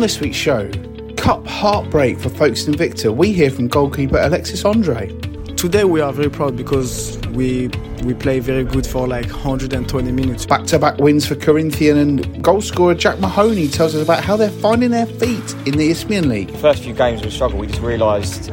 On this week's show, Cup heartbreak for Folkestone Invicta. We hear from goalkeeper Alexis Andre. Today we are very proud because we we play very good for like 120 minutes. Back to back wins for Corinthian and goal scorer Jack Mahoney tells us about how they're finding their feet in the Isthmian League. First few games we struggled, we just realised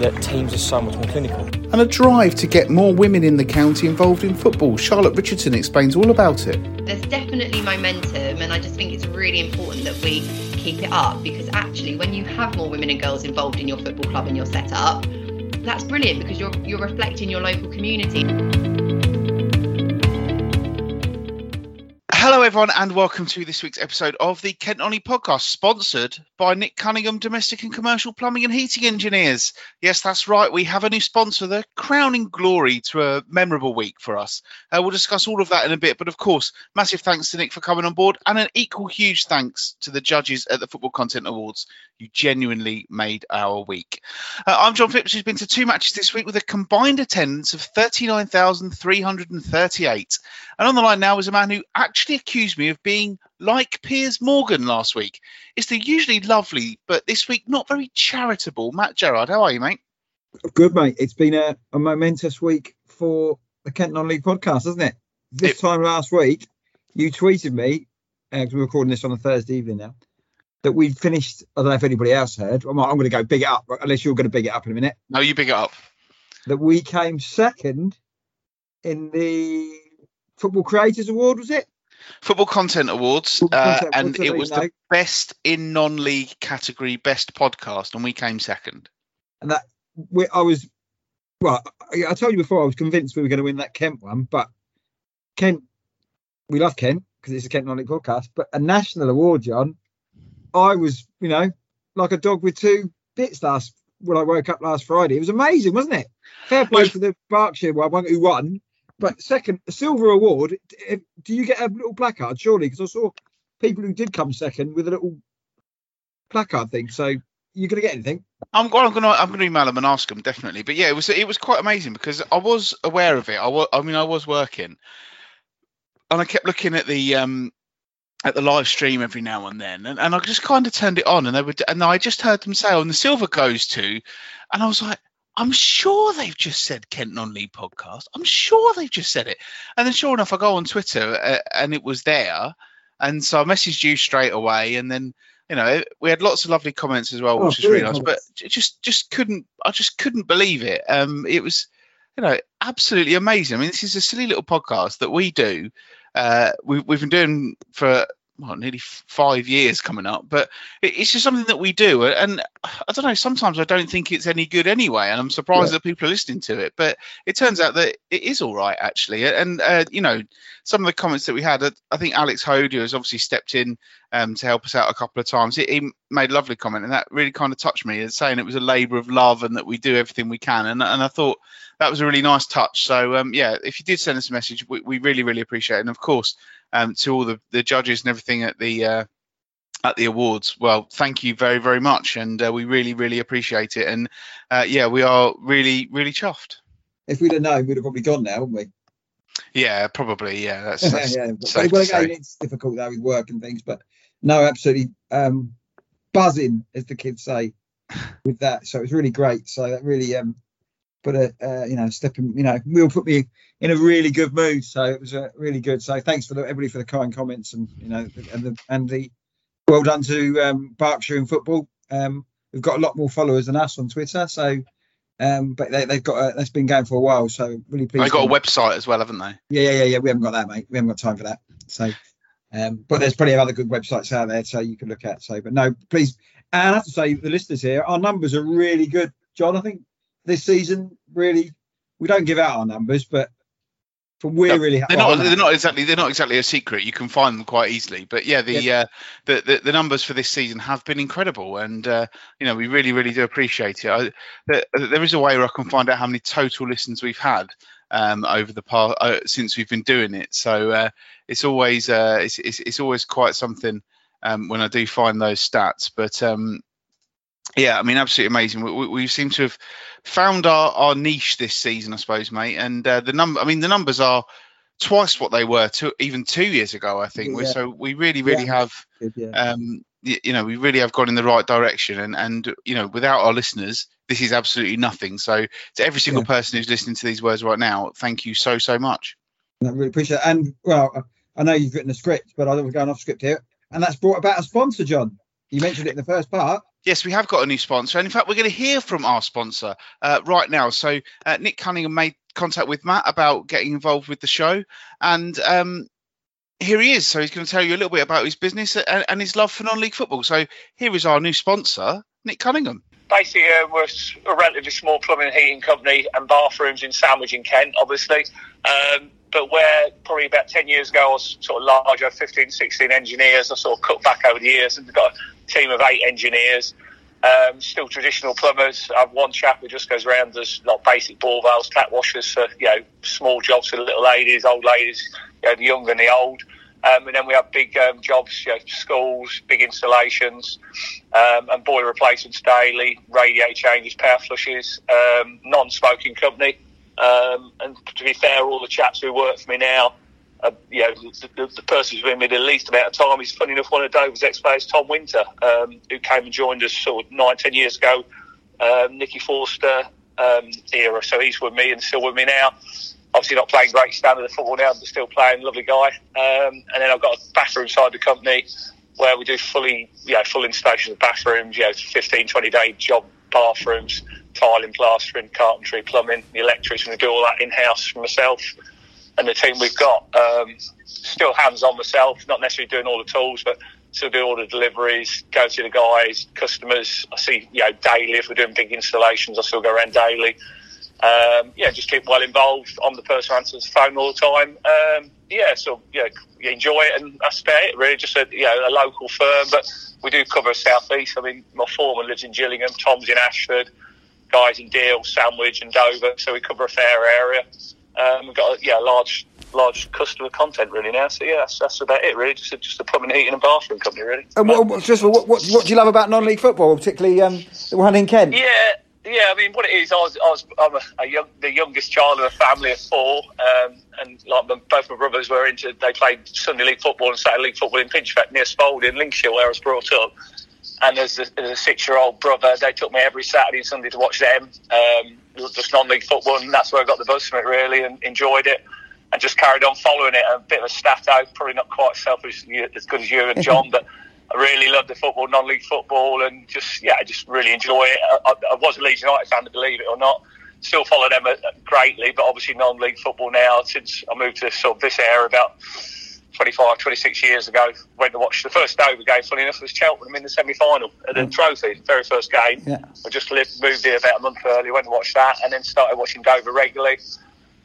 that teams are so much more clinical. And a drive to get more women in the county involved in football. Charlotte Richardson explains all about it. There's definitely momentum, and I just think it's really important that we keep it up because actually, when you have more women and girls involved in your football club and your setup, that's brilliant because you're you're reflecting your local community. Hello, everyone, and welcome to this week's episode of the Kent Only podcast, sponsored by Nick Cunningham Domestic and Commercial Plumbing and Heating Engineers. Yes, that's right, we have a new sponsor, the crowning glory to a memorable week for us. Uh, we'll discuss all of that in a bit, but of course, massive thanks to Nick for coming on board, and an equal huge thanks to the judges at the Football Content Awards. You genuinely made our week. Uh, I'm John Phipps, who's been to two matches this week with a combined attendance of 39,338. And on the line now is a man who actually accused me of being like Piers Morgan last week. It's the usually lovely, but this week not very charitable Matt Gerard. How are you, mate? Good, mate. It's been a, a momentous week for the Kent Non-League podcast, hasn't it? This it, time last week, you tweeted me, because uh, we're recording this on a Thursday evening now, that we'd finished. I don't know if anybody else heard. I'm, I'm going to go big it up, unless you're going to big it up in a minute. No, you big it up. That we came second in the Football Creators Award, was it? Football Content Awards, Football uh, content, and it was the best in non-league category, best podcast, and we came second. And that we, I was, well, I, I told you before I was convinced we were going to win that Kent one, but Kent, we love Kent because it's a Kent non-league podcast, but a national award, John. I was, you know, like a dog with two bits last when I woke up last Friday. It was amazing, wasn't it? Fair play for the Berkshire one who won, but second, a silver award. Do you get a little placard? Surely, because I saw people who did come second with a little placard thing. So you're going to get anything? I'm, I'm going to I'm going to email them and ask them definitely. But yeah, it was it was quite amazing because I was aware of it. I was I mean I was working, and I kept looking at the um at the live stream every now and then, and, and I just kind of turned it on, and they would and I just heard them say, "Oh, and the silver goes to," and I was like, I'm sure they've just said Kent Non-League podcast. I'm sure they've just said it. And then, sure enough, I go on Twitter uh, and it was there. And so I messaged you straight away. And then, you know, we had lots of lovely comments as well, oh, which was really nice. But just, just couldn't, I just couldn't believe it. Um, it was, you know, absolutely amazing. I mean, this is a silly little podcast that we do. Uh, we, we've been doing for well, nearly five years coming up, but it's just something that we do. And I don't know, sometimes I don't think it's any good anyway. And I'm surprised yeah. that people are listening to it, but it turns out that it is all right, actually. And, uh, you know, some of the comments that we had, uh, I think Alex Hodia has obviously stepped in um, to help us out a couple of times. He, he, made a lovely comment, and that really kind of touched me, saying it was a labour of love and that we do everything we can. And, and I thought that was a really nice touch. So, um, yeah, if you did send us a message, we, we really, really appreciate it. And of course, um, to all the, the judges and everything at the uh, at the awards. Well, thank you very very much, and uh, we really really appreciate it. And uh, yeah, we are really really chuffed. If we'd have known, we'd have probably gone now, wouldn't we? Yeah, probably. Yeah, that's, that's yeah. But, well, again, it's difficult though with work and things, but no, absolutely um, buzzing, as the kids say, with that. So it was really great. So that really um, put a uh, you know stepping you know will put me in a really good mood. So it was uh, really good. So thanks for the, everybody for the kind comments and you know and the and the well done to um, berkshire in football. Um, we've got a lot more followers than us on twitter. So um, but they, have got a, that's been going for a while. So really pleased they've got a website as well haven't they? Yeah yeah yeah yeah. We haven't got that mate. We haven't got time for that. So um, but there's plenty of other good websites out there so you can look at. So but no please and i have to say the listeners here our numbers are really good. John i think this season. Really, we don't give out our numbers, but from we're no, really they're not they're not exactly they're not exactly a secret. You can find them quite easily. But yeah, the yeah. Uh, the, the, the numbers for this season have been incredible, and uh, you know we really really do appreciate it. I, there, there is a way where I can find out how many total listens we've had. Um, over the past uh, since we've been doing it, so uh, it's always uh, it's, it's, it's always quite something um, when I do find those stats. But um, yeah, I mean, absolutely amazing. We, we, we, seem to have found our, our niche this season, I suppose, mate. And uh, the number, I mean, the numbers are twice what they were two, even two years ago, I think. Yeah. So we really, really yeah. have, yeah. Um, you, you know we really have gone in the right direction, and and you know without our listeners, this is absolutely nothing. So to every single person who's listening to these words right now, thank you so so much. I really appreciate it. And well, I know you've written a script, but I don't going off script here. And that's brought about a sponsor, John. You mentioned it in the first part. Yes, we have got a new sponsor, and in fact, we're going to hear from our sponsor uh, right now. So, uh, Nick Cunningham made contact with Matt about getting involved with the show, and um, here he is. So, he's going to tell you a little bit about his business and, and his love for non-league football. So, here is our new sponsor, Nick Cunningham. basically uh, we're a relatively small plumbing and heating company and bathrooms in Sandwich in Kent, obviously. Um, but where probably about 10 years ago I was sort of larger, 15, 16 engineers, I sort of cut back over the years and got a team of eight engineers. Um, still traditional plumbers. I have one chap who just goes around does like basic ball valves, tap washers for you know small jobs for the little ladies, old ladies, you know, the young and the old. Um, and then we have big um, jobs, you know, schools, big installations, um, and boiler replacements daily, radiator changes, power flushes, um, non-smoking company. Um, and to be fair, all the chaps who work for me now, uh, you know, the, the, the person who's been with me the least amount of time is, funny enough, one of Dover's ex-players, Tom Winter, um, who came and joined us sort of nine, ten years ago. Um, Nicky Forster um, era, so he's with me and still with me now obviously not playing great standard of football now, but still playing, lovely guy. Um, and then I've got a bathroom side of the company where we do fully, you know, full installation of bathrooms, you know, 15, 20 day job bathrooms, tiling, plastering, carpentry, plumbing, the electrics, and do all that in house for myself and the team we've got. Um, still hands on myself, not necessarily doing all the tools, but still do all the deliveries, go to the guys, customers. I see, you know, daily if we're doing big installations, I still go around daily um, yeah, just keep well involved. I'm the person who answers the phone all the time. Um, yeah, so yeah, you enjoy it, and that's about it. Really, just a you know a local firm, but we do cover South East. I mean, my foreman lives in Gillingham, Tom's in Ashford, guys in Deal, Sandwich, and Dover, so we cover a fair area. Um, we've got a, yeah large large customer content really now. So yeah, that's, that's about it really. Just a, just a plumbing, heating, and bathroom company really. And what, what, just what, what, what do you love about non-league football, particularly um, the one in Kent? Yeah, yeah. I mean, what it is, I was, I was I'm a, a young, the youngest child of a family of four, um, and like my, both my brothers were into. They played Sunday league football and Saturday league football in Pinchbeck near Spalding, Lincolnshire, where I was brought up. And as a, as a six-year-old brother, they took me every Saturday and Sunday to watch them, um, just non-league football, and that's where I got the buzz from it really, and enjoyed it. And just carried on following it. A bit of a stato, probably not quite selfish as good as you and John, but I really love the football, non-league football, and just yeah, I just really enjoy it. I, I was a Leeds United fan, believe it or not. Still follow them uh, greatly, but obviously non-league football now. Since I moved to sort of this area about 25, 26 years ago, went to watch the first Dover game. Funny enough, it was Cheltenham in the semi-final at the Trophy, very first game. Yeah. I just lived, moved here about a month earlier, went to watch that, and then started watching Dover regularly.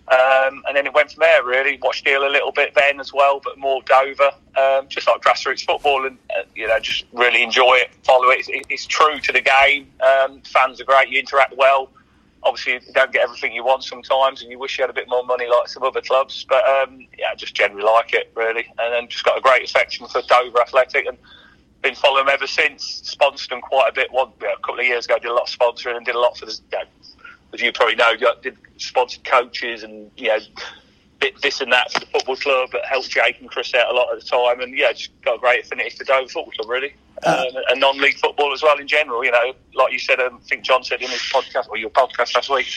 Um, and then it went from there, really. Watched Deal a little bit then as well, but more Dover. Um, just like grassroots football, and uh, you know, just really enjoy it, follow it. It's, it's true to the game. Um, fans are great. You interact well. Obviously, you don't get everything you want sometimes, and you wish you had a bit more money like some other clubs. But um, yeah, I just generally like it, really. And then just got a great affection for Dover Athletic, and been following them ever since. Sponsored them quite a bit. One you know, a couple of years ago, did a lot of sponsoring and did a lot for the. You know, as you probably know, did sponsored coaches and you know this and that for the football club. But helped Jake and Chris out a lot of the time, and yeah, just got a great affinity for Dover Football Club really, um, and non-league football as well in general. You know, like you said, um, I think John said in his podcast or your podcast last week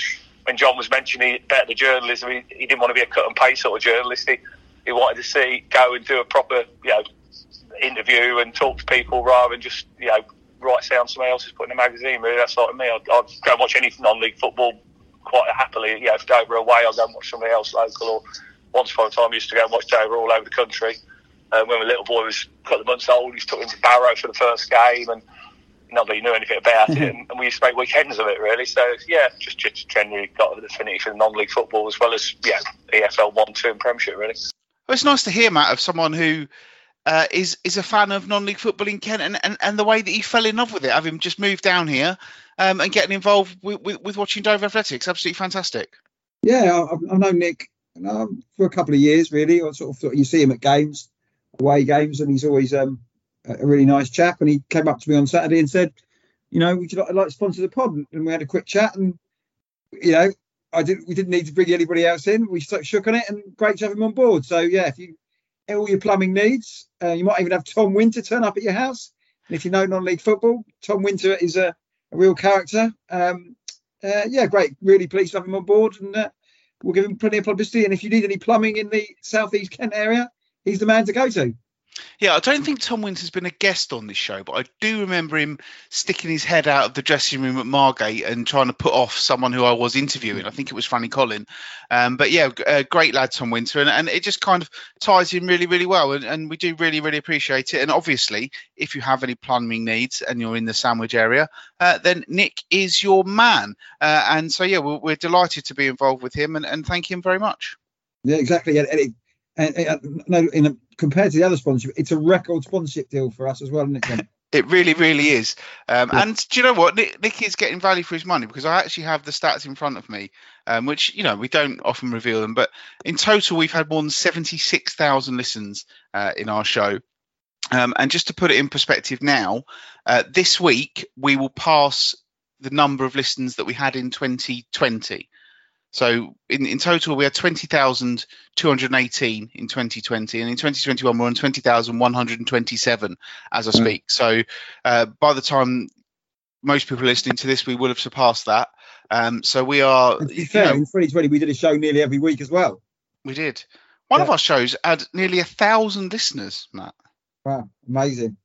when John was mentioning about the journalism, he, he didn't want to be a cut and paste sort of journalist. He, he wanted to see go and do a proper you know interview and talk to people rather than just you know write down somebody else is put in a magazine. Really, that's like me. I'd, I'd go and watch any non-league football quite happily. You know, if Dover are away, I'll go and watch somebody else local. Or once upon a time, I used to go and watch Dover all over the country. Uh, when my little boy was a couple of months old, he took him to Barrow for the first game, and not that he knew anything about it. And, and we used to make weekends of it, really. So yeah, just, just generally got an affinity for non-league football as well as yeah, EFL one, two, and Premiership, really. Well, it's nice to hear, Matt, of someone who uh, is is a fan of non-league football in Kent, and, and, and the way that he fell in love with it, having just moved down here um, and getting involved with, with, with watching Dover Athletics. Absolutely fantastic. Yeah, I've, I've known Nick um, for a couple of years, really. I sort of thought you see him at games, away games, and he's always um, a really nice chap. And he came up to me on Saturday and said, "You know, would you like, like to sponsor the pod?" And we had a quick chat, and you know, I didn't. We didn't need to bring anybody else in. We shook on it, and great to have him on board. So yeah, if you all your plumbing needs, uh, you might even have Tom Winter turn up at your house. And if you know non-league football, Tom Winter is a, a real character. Um, uh, yeah, great. Really pleased to have him on board, and uh, we'll give him plenty of publicity. And if you need any plumbing in the southeast Kent area, he's the man to go to. Yeah, I don't think Tom Winter's been a guest on this show, but I do remember him sticking his head out of the dressing room at Margate and trying to put off someone who I was interviewing. I think it was Franny Collin. Um, but yeah, uh, great lad, Tom Winter. And, and it just kind of ties in really, really well. And, and we do really, really appreciate it. And obviously, if you have any plumbing needs and you're in the Sandwich area, uh, then Nick is your man. Uh, and so, yeah, we're, we're, delighted to be involved with him and, and thank him very much. Yeah, exactly. And, and and, and, no, in a, compared to the other sponsorship, it's a record sponsorship deal for us as well, isn't it? It really, really is. Um, yeah. And do you know what? Nick, Nick, is getting value for his money because I actually have the stats in front of me, um, which, you know, we don't often reveal them. But in total, we've had more than 76,000 listens uh, in our show. Um, and just to put it in perspective now, uh, this week we will pass the number of listens that we had in 2020. So in, in total, we had 20,218 in 2020, and in 2021, we're on 20,127 as I hmm. speak. Mm. So uh, by the time most people are listening to this, we will have surpassed that. Um, so we are. And to be fair, know, in 2020, we did a show nearly every week as well. We did. One yeah. of our shows had nearly a thousand listeners, Matt. Wow, amazing.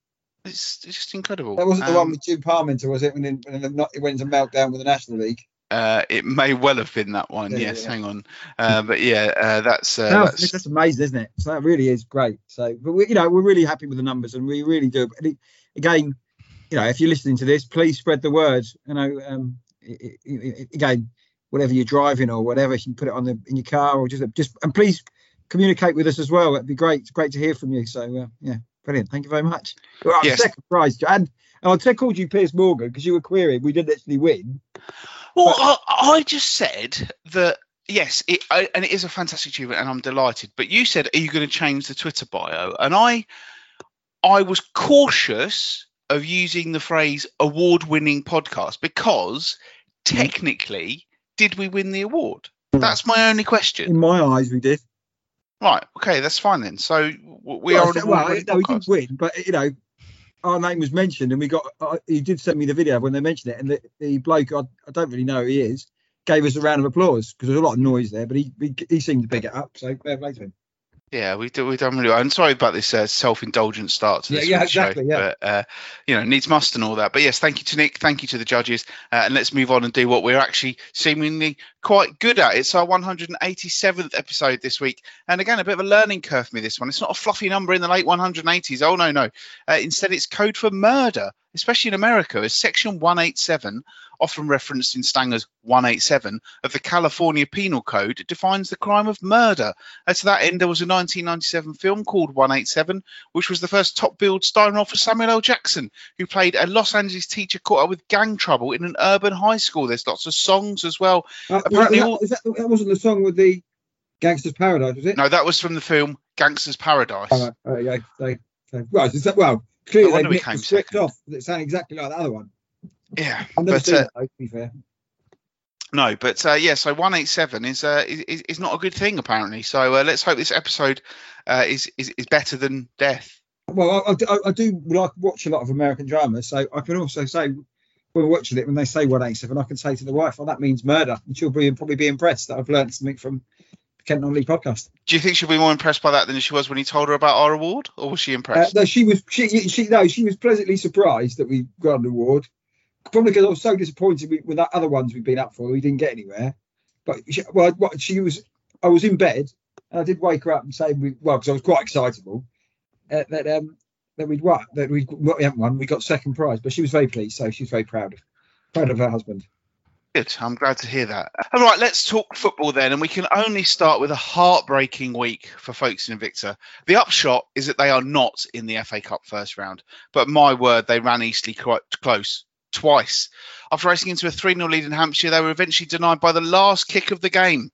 It's, it's just incredible. That wasn't um, the one um, with Jim Parmenter, was it? When, it, when it went to meltdown with the National League. Uh, it may well have been that one. Yeah, yes, yeah. hang on. Uh, but yeah, uh, that's, uh, no, that's that's amazing, isn't it? So that really is great. So, but we, you know, we're really happy with the numbers, and we really do. But again, you know, if you're listening to this, please spread the word. You know, um, it, it, again, whatever you're driving or whatever, you can put it on the in your car or just just and please communicate with us as well. It'd be great. It's great to hear from you. So uh, yeah, brilliant. Thank you very much. Well, yes. Second prize, and, and I called you Piers Morgan because you were querying. We didn't actually win. Well, but, I, I, just said that yes, it, I, and it is a fantastic achievement, and I'm delighted. But you said, "Are you going to change the Twitter bio?" And I, I was cautious of using the phrase "award-winning podcast" because mm-hmm. technically, did we win the award? Hmm. That's my only question. In my eyes, we did. Right. Okay. That's fine then. So we well, are. Well, no, we didn't win, but you know, our name was mentioned, and we got. Uh, he did send me the video when they mentioned it, and the, the bloke I, I don't really know who he is gave us a round of applause because there was a lot of noise there, but he he, he seemed to pick it up. So fair play to him. Yeah, we do. We done really well. I'm sorry about this uh, self-indulgent start to this yeah, yeah, exactly, show, yeah. but uh, you know, needs must and all that. But yes, thank you to Nick. Thank you to the judges, uh, and let's move on and do what we're actually seemingly quite good at. It's our 187th episode this week, and again, a bit of a learning curve for me. This one. It's not a fluffy number in the late 180s. Oh no, no. Uh, instead, it's code for murder especially in America, as Section 187, often referenced in Stanger's 187 of the California Penal Code, defines the crime of murder. And to that end, there was a 1997 film called 187, which was the first top billed starring role for Samuel L. Jackson, who played a Los Angeles teacher caught up with gang trouble in an urban high school. There's lots of songs as well. Uh, Apparently, that, all... that, that, wasn't the song with the Gangster's Paradise, was it? No, that was from the film Gangster's Paradise. Oh, uh, yeah, so, so, right, is that, well, Clearly, they became switched off. It sounded exactly like the other one. Yeah, I've never but, seen uh, that, to be fair. No, but uh, yeah, so 187 is, uh, is is not a good thing apparently. So uh, let's hope this episode uh, is, is is better than death. Well, I, I, I, do like watch a lot of American dramas, so I can also say when we're watching it when they say 187, I can say to the wife, "Well, that means murder," and she'll be probably be impressed that I've learned something from Kent Non-League podcast. Do you think she'll be more impressed by that than she was when he told her about our award, or was she impressed? Uh, no, she was. She, she no, she was pleasantly surprised that we got an award. Probably because I was so disappointed with, with other ones we've been up for. We didn't get anywhere. But she, well, what she was. I was in bed and I did wake her up and say, we, well, because I was quite excitable uh, that um that we'd what that we we haven't won. We got second prize, but she was very pleased. So she was very proud of proud of her husband. Good. I'm glad to hear that. All right, let's talk football then. And we can only start with a heartbreaking week for Folkestone Invicta. The upshot is that they are not in the FA Cup first round. But my word, they ran Eastleigh quite close twice. After racing into a 3 0 lead in Hampshire, they were eventually denied by the last kick of the game.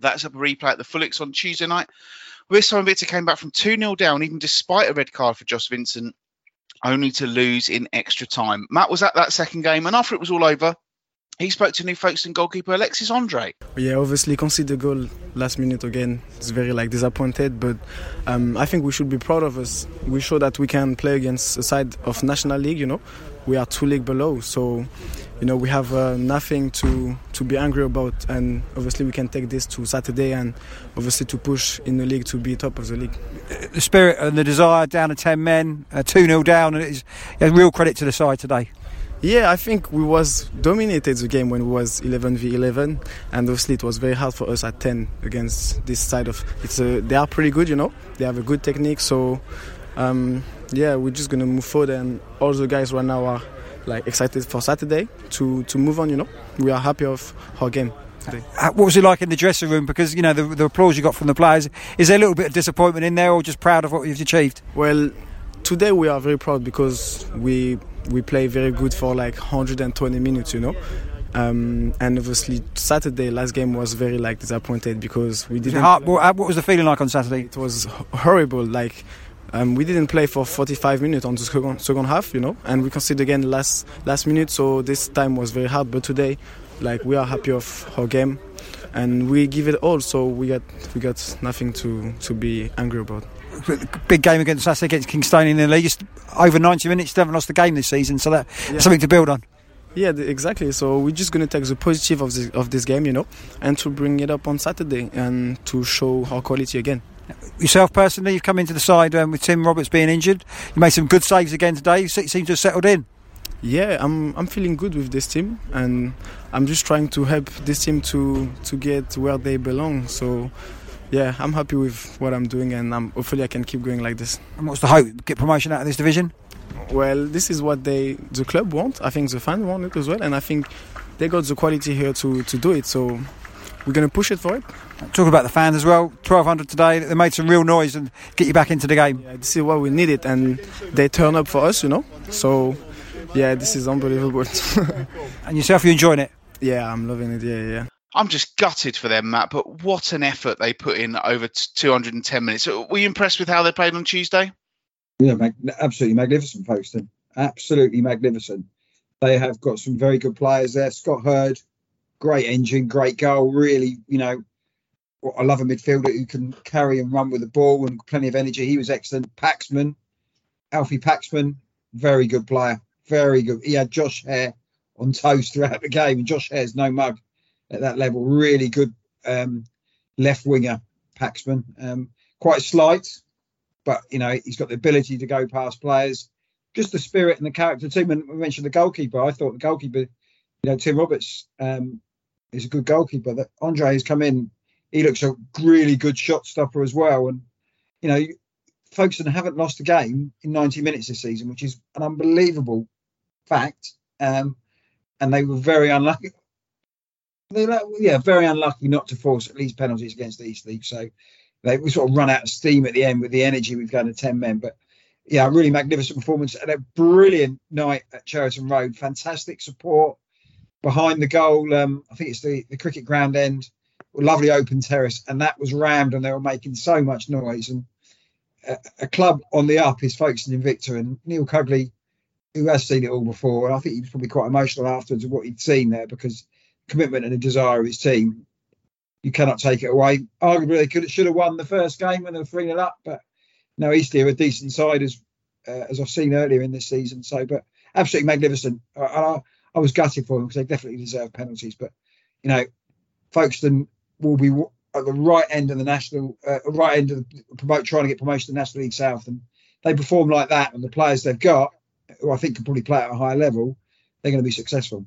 That's a replay at the Fullicks on Tuesday night. This time, Invicta came back from 2 0 down, even despite a red card for Josh Vincent, only to lose in extra time. Matt was at that second game, and after it was all over, he spoke to new Folkestone goalkeeper Alexis Andre. Yeah, obviously concede the goal last minute again. It's very like disappointed, but um, I think we should be proud of us. We show that we can play against a side of National League. You know, we are two league below, so you know we have uh, nothing to to be angry about, and obviously we can take this to Saturday and obviously to push in the league to be top of the league. The spirit and the desire down to ten men, uh, two 0 down, and it's a real credit to the side today. Yeah, I think we was dominated the game when it was 11 v 11, and obviously it was very hard for us at 10 against this side of. It's a, they are pretty good, you know. They have a good technique, so um, yeah, we're just gonna move forward, and all the guys right now are like excited for Saturday to to move on. You know, we are happy of our game. Today. Uh, What was it like in the dressing room? Because you know the, the applause you got from the players. Is there a little bit of disappointment in there, or just proud of what you've achieved? Well, today we are very proud because we we play very good for like 120 minutes, you know. Um, and obviously Saturday last game was very like disappointed because we didn't. Heart- what, what was the feeling like on Saturday? It was horrible. Like um, we didn't play for 45 minutes on the second, second half, you know, and we conceded again last last minute. So this time was very hard. But today, like we are happy of our game, and we give it all. So we got we got nothing to to be angry about. Big game against Saturday against Kingstone in the league. It's over 90 minutes. They haven't lost a game this season, so that Yeah. something to build on. Yeah, exactly. So we're just gonna take the positive of this of this game, you know, and to bring it up on Saturday and to show our quality again. Yourself personally, you've come into the side um, with Tim Roberts being injured. You made some good saves again today. You seem to have settled in. Yeah, I'm I'm feeling good with this team, and I'm just trying to help this team to to get where they belong. So. Yeah, I'm happy with what I'm doing, and I'm, hopefully I can keep going like this. And what's the hope? Get promotion out of this division? Well, this is what they the club want. I think the fans want it as well, and I think they got the quality here to, to do it. So we're gonna push it for it. Talking about the fans as well. 1200 today. They made some real noise and get you back into the game. Yeah, this is what we needed, and they turn up for us, you know. So yeah, this is unbelievable. And yourself, you enjoying it? yeah, I'm loving it. Yeah, yeah. I'm just gutted for them, Matt. But what an effort they put in over t- 210 minutes. Uh, were you impressed with how they played on Tuesday? Yeah, mag- absolutely magnificent, Folkestone. Absolutely magnificent. They have got some very good players there. Scott Hurd, great engine, great goal. Really, you know, I love a midfielder who can carry and run with the ball and plenty of energy. He was excellent. Paxman, Alfie Paxman, very good player. Very good. He had Josh Hare on toast throughout the game. And Josh Hare's no mug at that level. Really good um, left winger, Paxman. Um, quite slight, but you know he's got the ability to go past players. Just the spirit and the character too. When we mentioned the goalkeeper, I thought the goalkeeper, you know, Tim Roberts um, is a good goalkeeper. That Andre has come in, he looks a really good shot stopper as well. And you know, Folkestone haven't lost a game in 90 minutes this season, which is an unbelievable fact. Um, and they were very unlucky. They were, yeah, very unlucky not to force at least penalties against the Eastleigh. So they we sort of run out of steam at the end with the energy we've got to 10 men. But yeah, really magnificent performance and a brilliant night at Cheriton Road. Fantastic support behind the goal. Um, I think it's the, the cricket ground end, lovely open terrace, and that was rammed, and they were making so much noise. And a, a club on the up is Folkestone Invicta, and Neil Cugley, who has seen it all before, and I think he was probably quite emotional afterwards of what he'd seen there because commitment and the desire of his team you cannot take it away. Arguably, they could should have won the first game when they were 3 0 up, but no, Eastleigh are a decent side as uh, as I've seen earlier in this season. So, but absolutely magnificent. I, I, I was gutted for them because they definitely deserve penalties. But you know, Folkestone will be at the right end of the national, uh, right end of the promote, trying to get promotion to the National League South, and they perform like that, and the players they've got, who I think can probably play at a higher level, they're going to be successful.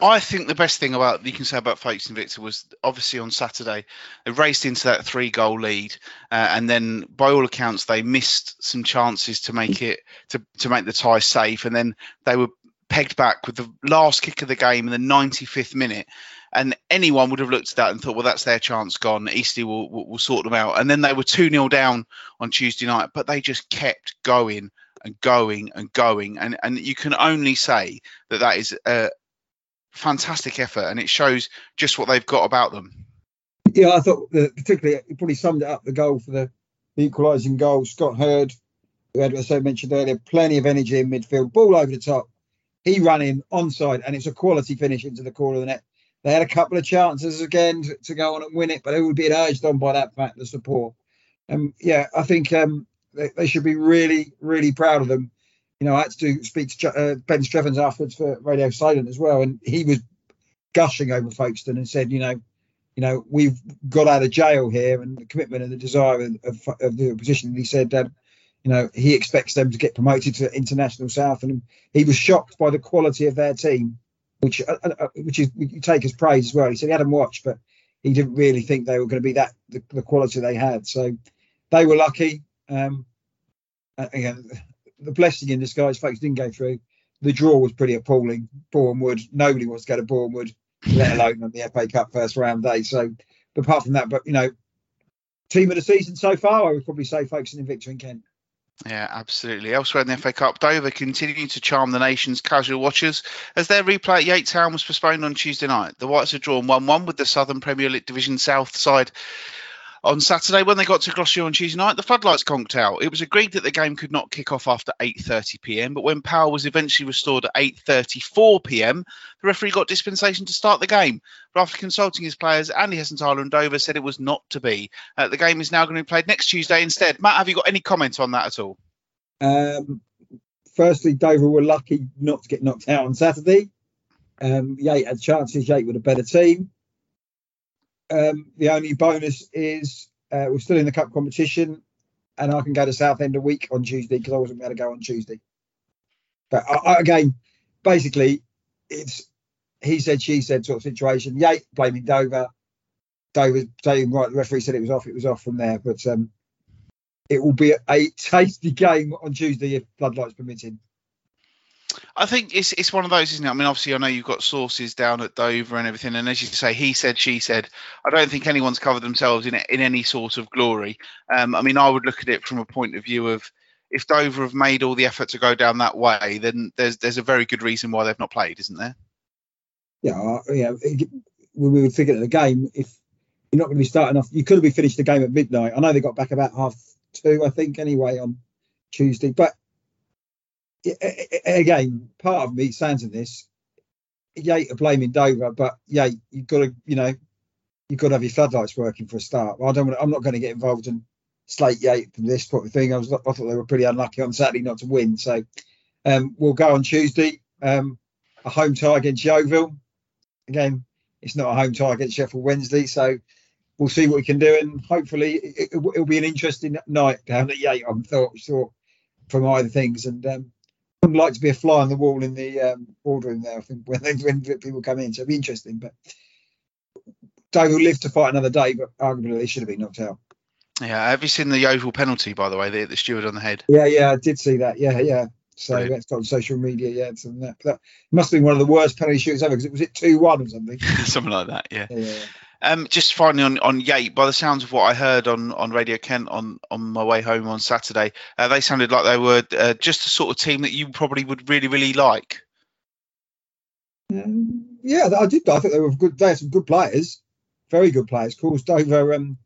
I think the best thing about you can say about Folkestone Invicta was obviously on Saturday they raced into that three goal lead, uh, and then by all accounts they missed some chances to make it to to make the tie safe, and then they were pegged back with the last kick of the game in the 95th minute. And anyone would have looked at that and thought, well, that's their chance gone. Eastleigh will, will, will sort them out. And then they were 2 0 down on Tuesday night, but they just kept going and going and going. And, and you can only say that that is a fantastic effort and it shows just what they've got about them. Yeah, I thought that particularly it probably summed it up the goal for the, the equalising goal. Scott Hurd, who had, as I mentioned earlier, plenty of energy in midfield, ball over the top. he ran in onside, and it's a quality finish into the corner of the net. They had a couple of chances again to, to go on and win it, but they were being urged on by that fact, the support. Um, yeah, I think um, they, they, should be really, really proud of them. You know, I had to speak to uh, Ben Strevens afterwards for Radio Solent as well, and he was gushing over Folkestone and said, you know, you know, we've got out of jail here, and the commitment and the desire of, of, of the opposition. And he said, um, you know, he expects them to get promoted to International South, and he was shocked by the quality of their team which uh, uh, uh, which is you take as praise as well. He said he had them watched, but he didn't really think they were going to be that the, the quality they had. So they were lucky. Um, again, the blessing in disguise, folks didn't go through. The draw was pretty appalling. Bournemouth, nobody wants to go to Bournemouth, let alone on the FA Cup first round day. So, apart from that, but you know, team of the season so far, I would probably say Folkestone Invicta in Kent. Yeah, absolutely. Elsewhere in the FA Cup, Dover continue to charm the nation's casual watchers as their replay at Yate Town was postponed on Tuesday night. The Whites had drawn 1 1 with the Southern Premier League Division South side on Saturday, when they got to Gloucester on Tuesday night, the floodlights conked out. It was agreed that the game could not kick off after 8:30 p.m. But when power was eventually restored at 8:34 p.m., the referee got dispensation to start the game. But after consulting his players, Andy Hessenthaler and Dover said it was not to be. Uh, the game is now going to be played next Tuesday instead. Matt, have you got any comment on that at all? Um, firstly, Dover were lucky not to get knocked out on Saturday. Um, Yate had chances. Yate with a better team. Um, the only bonus is uh, we're still in the cup competition, and I can go to Southend a week on Tuesday because I wasn't able to go on Tuesday. But I, I, again, basically, it's he said, she said sort of situation. Yate blaming Dover. Dover saying, right, the referee said it was off, it was off from there. But um, it will be a tasty game on Tuesday if floodlights permitting. I think it's it's one of those, isn't it? I mean, obviously, I know you've got sources down at Dover and everything, and as you say, he said, she said. I don't think anyone's covered themselves in in any sort of glory. Um, I mean, I would look at it from a point of view of if Dover have made all the effort to go down that way, then there's there's a very good reason why they've not played, isn't there? Yeah, uh, yeah. We would figure at the game if you're not going to be starting off, you could have finished the game at midnight. I know they got back about half two, I think, anyway, on Tuesday, but again, part of me stands in this. Yate are blaming Dover, but Yate, you've got to, you know, you've got to have your floodlights working for a start. I don't. I'm not going to get involved in slate Yate from this sort of thing. I was, I thought they were pretty unlucky on Saturday not to win. So um, we'll go on Tuesday. Um, a home tie against Yeovil. Again, it's not a home tie against Sheffield Wednesday, so we'll see what we can do, and hopefully it, will be an interesting night down at Yate. I'm thought sure from either things, and um, would like to be a fly on the wall in the um, boardroom there. I think when, they, when people come in, so it'll be interesting. But Dave will live to fight another day, but arguably they should have been knocked out. Yeah, have you seen the Yeovil penalty by the way? The, the steward on the head. Yeah, yeah, I did see that. Yeah, yeah. So Brilliant. that's on social media. Yeah, and that. But that must have been one of the worst penalty shooters ever because it was it two one or something. something like that. Yeah. yeah, yeah. Um, just finally on, on Yate, by the sounds of what I heard on, on Radio Kent on, on my way home on Saturday, uh, they sounded like they were uh, just the sort of team that you probably would really, really like. Um, yeah, I did. I think they were good. They had some good players, very good players. Caused Dover um,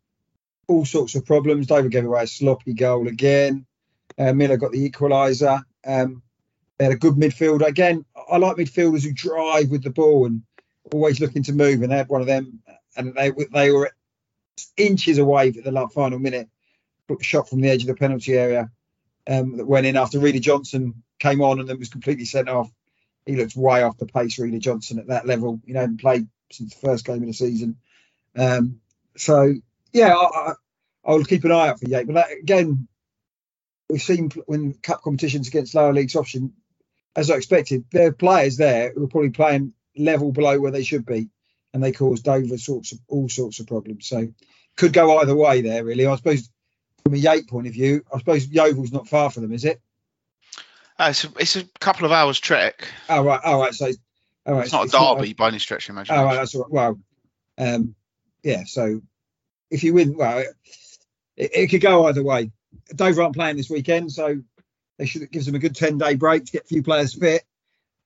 all sorts of problems. Dover gave away a sloppy goal again. Uh, Miller got the equaliser. Um, they had a good midfield. Again, I like midfielders who drive with the ball and always looking to move. And they had one of them and they they were inches away at the final minute, shot from the edge of the penalty area um, that went in after Reilly Johnson came on and then was completely sent off. He looks way off the pace, Reilly Johnson, at that level. You know, hadn't played since the first game of the season. Um, so yeah, I, I, will keep an eye out for Yate. But that, again, we've seen when cup competitions against lower leagues option, as I expected, there are players there who are probably playing level below where they should be and they caused Dover sorts of all sorts of problems. So could go either way there, really. I suppose from a Yate point of view, I suppose Yeovil's not far from them, is it? Uh, it's, a, it's a couple of hours trek. Oh right, all right. So all right, it's not it's a derby not by any stretch of imagination. Oh right, that's all right. Well, um, yeah. So if you win, well, it, it, could go either way. Dover aren't playing this weekend, so they should gives them a good ten day break to get a few players fit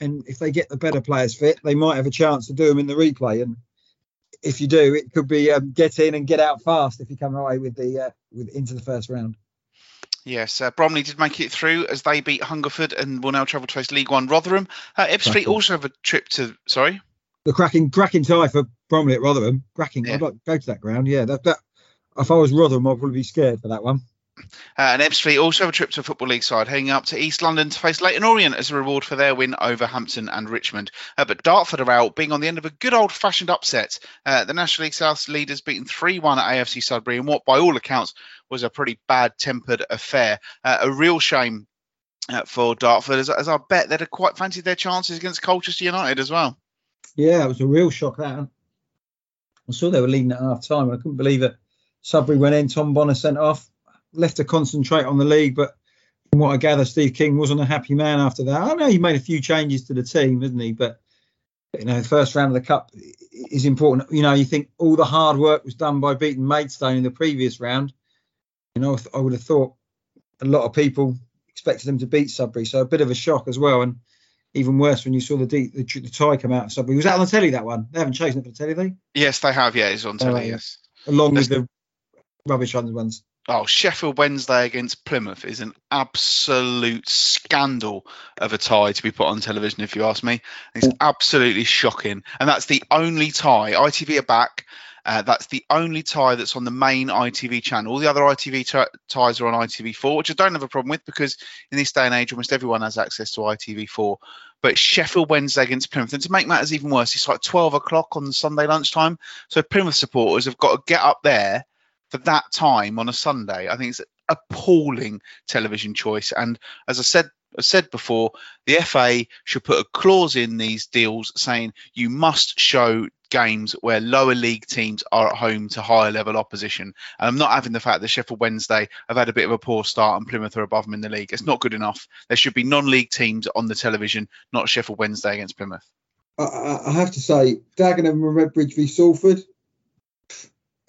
and if they get the better players fit, they might have a chance to do them in the replay. And if you do, it could be um, get in and get out fast if you come away with the uh, with into the first round. Yes, uh, Bromley did make it through as they beat Hungerford and will now travel to face League One Rotherham. Uh, Ebbsfleet also have a trip to. Sorry. The cracking cracking tie for Bromley at Rotherham. Cracking. Yeah. I'd like to go to that ground. Yeah, that, that if I was Rotherham, I'd probably be scared for that one. Uh, and Ebbsfleet also have a trip to a Football League side, heading up to East London to face Leyton Orient as a reward for their win over Hampton and Richmond. Uh, but Dartford are out, being on the end of a good old fashioned upset. Uh, the National League South leaders beaten 3 1 at AFC Sudbury in what, by all accounts, was a pretty bad tempered affair. Uh, a real shame. Uh, for Dartford, as, as I bet they'd have quite fancied their chances against Colchester United as well. Yeah, it was a real shock. That I saw they were leading at half time. I couldn't believe it. Sudbury went in. Tom Bonner sent off. Left to concentrate on the league, but from what I gather, Steve King wasn't a happy man after that. I know he made a few changes to the team, hasn't he? But you know, the first round of the cup is important. You know, you think all the hard work was done by beating Maidstone in the previous round. You know, I would have thought a lot of people expected them to beat Sudbury, so a bit of a shock as well. And even worse when you saw the deep, the, the tie come out of Sudbury. Was that on the telly that one? They haven't chosen it for the telly, they? Yes, they have. Yeah, it's on oh, telly. Oh, yes. Along with the rubbish ones. Oh, Sheffield Wednesday against Plymouth is an absolute scandal of a tie to be put on television, if you ask me. It's absolutely shocking. And that's the only tie. ITV are back. Uh, that's the only tie that's on the main ITV channel. All the other ITV t- ties are on ITV4, which I don't have a problem with because in this day and age, almost everyone has access to ITV4. But Sheffield Wednesday against Plymouth. And to make matters even worse, it's like 12 o'clock on Sunday lunchtime. So Plymouth supporters have got to get up there for that time on a Sunday. I think it's appalling television choice. And as I said, I said before, the FA should put a clause in these deals saying you must show games where lower league teams are at home to higher level opposition. And I'm not having the fact that Sheffield Wednesday have had a bit of a poor start and Plymouth are above them in the league. It's not good enough. There should be non-league teams on the television, not Sheffield Wednesday against Plymouth. I, I, I have to say, Dagenham and Redbridge v Salford.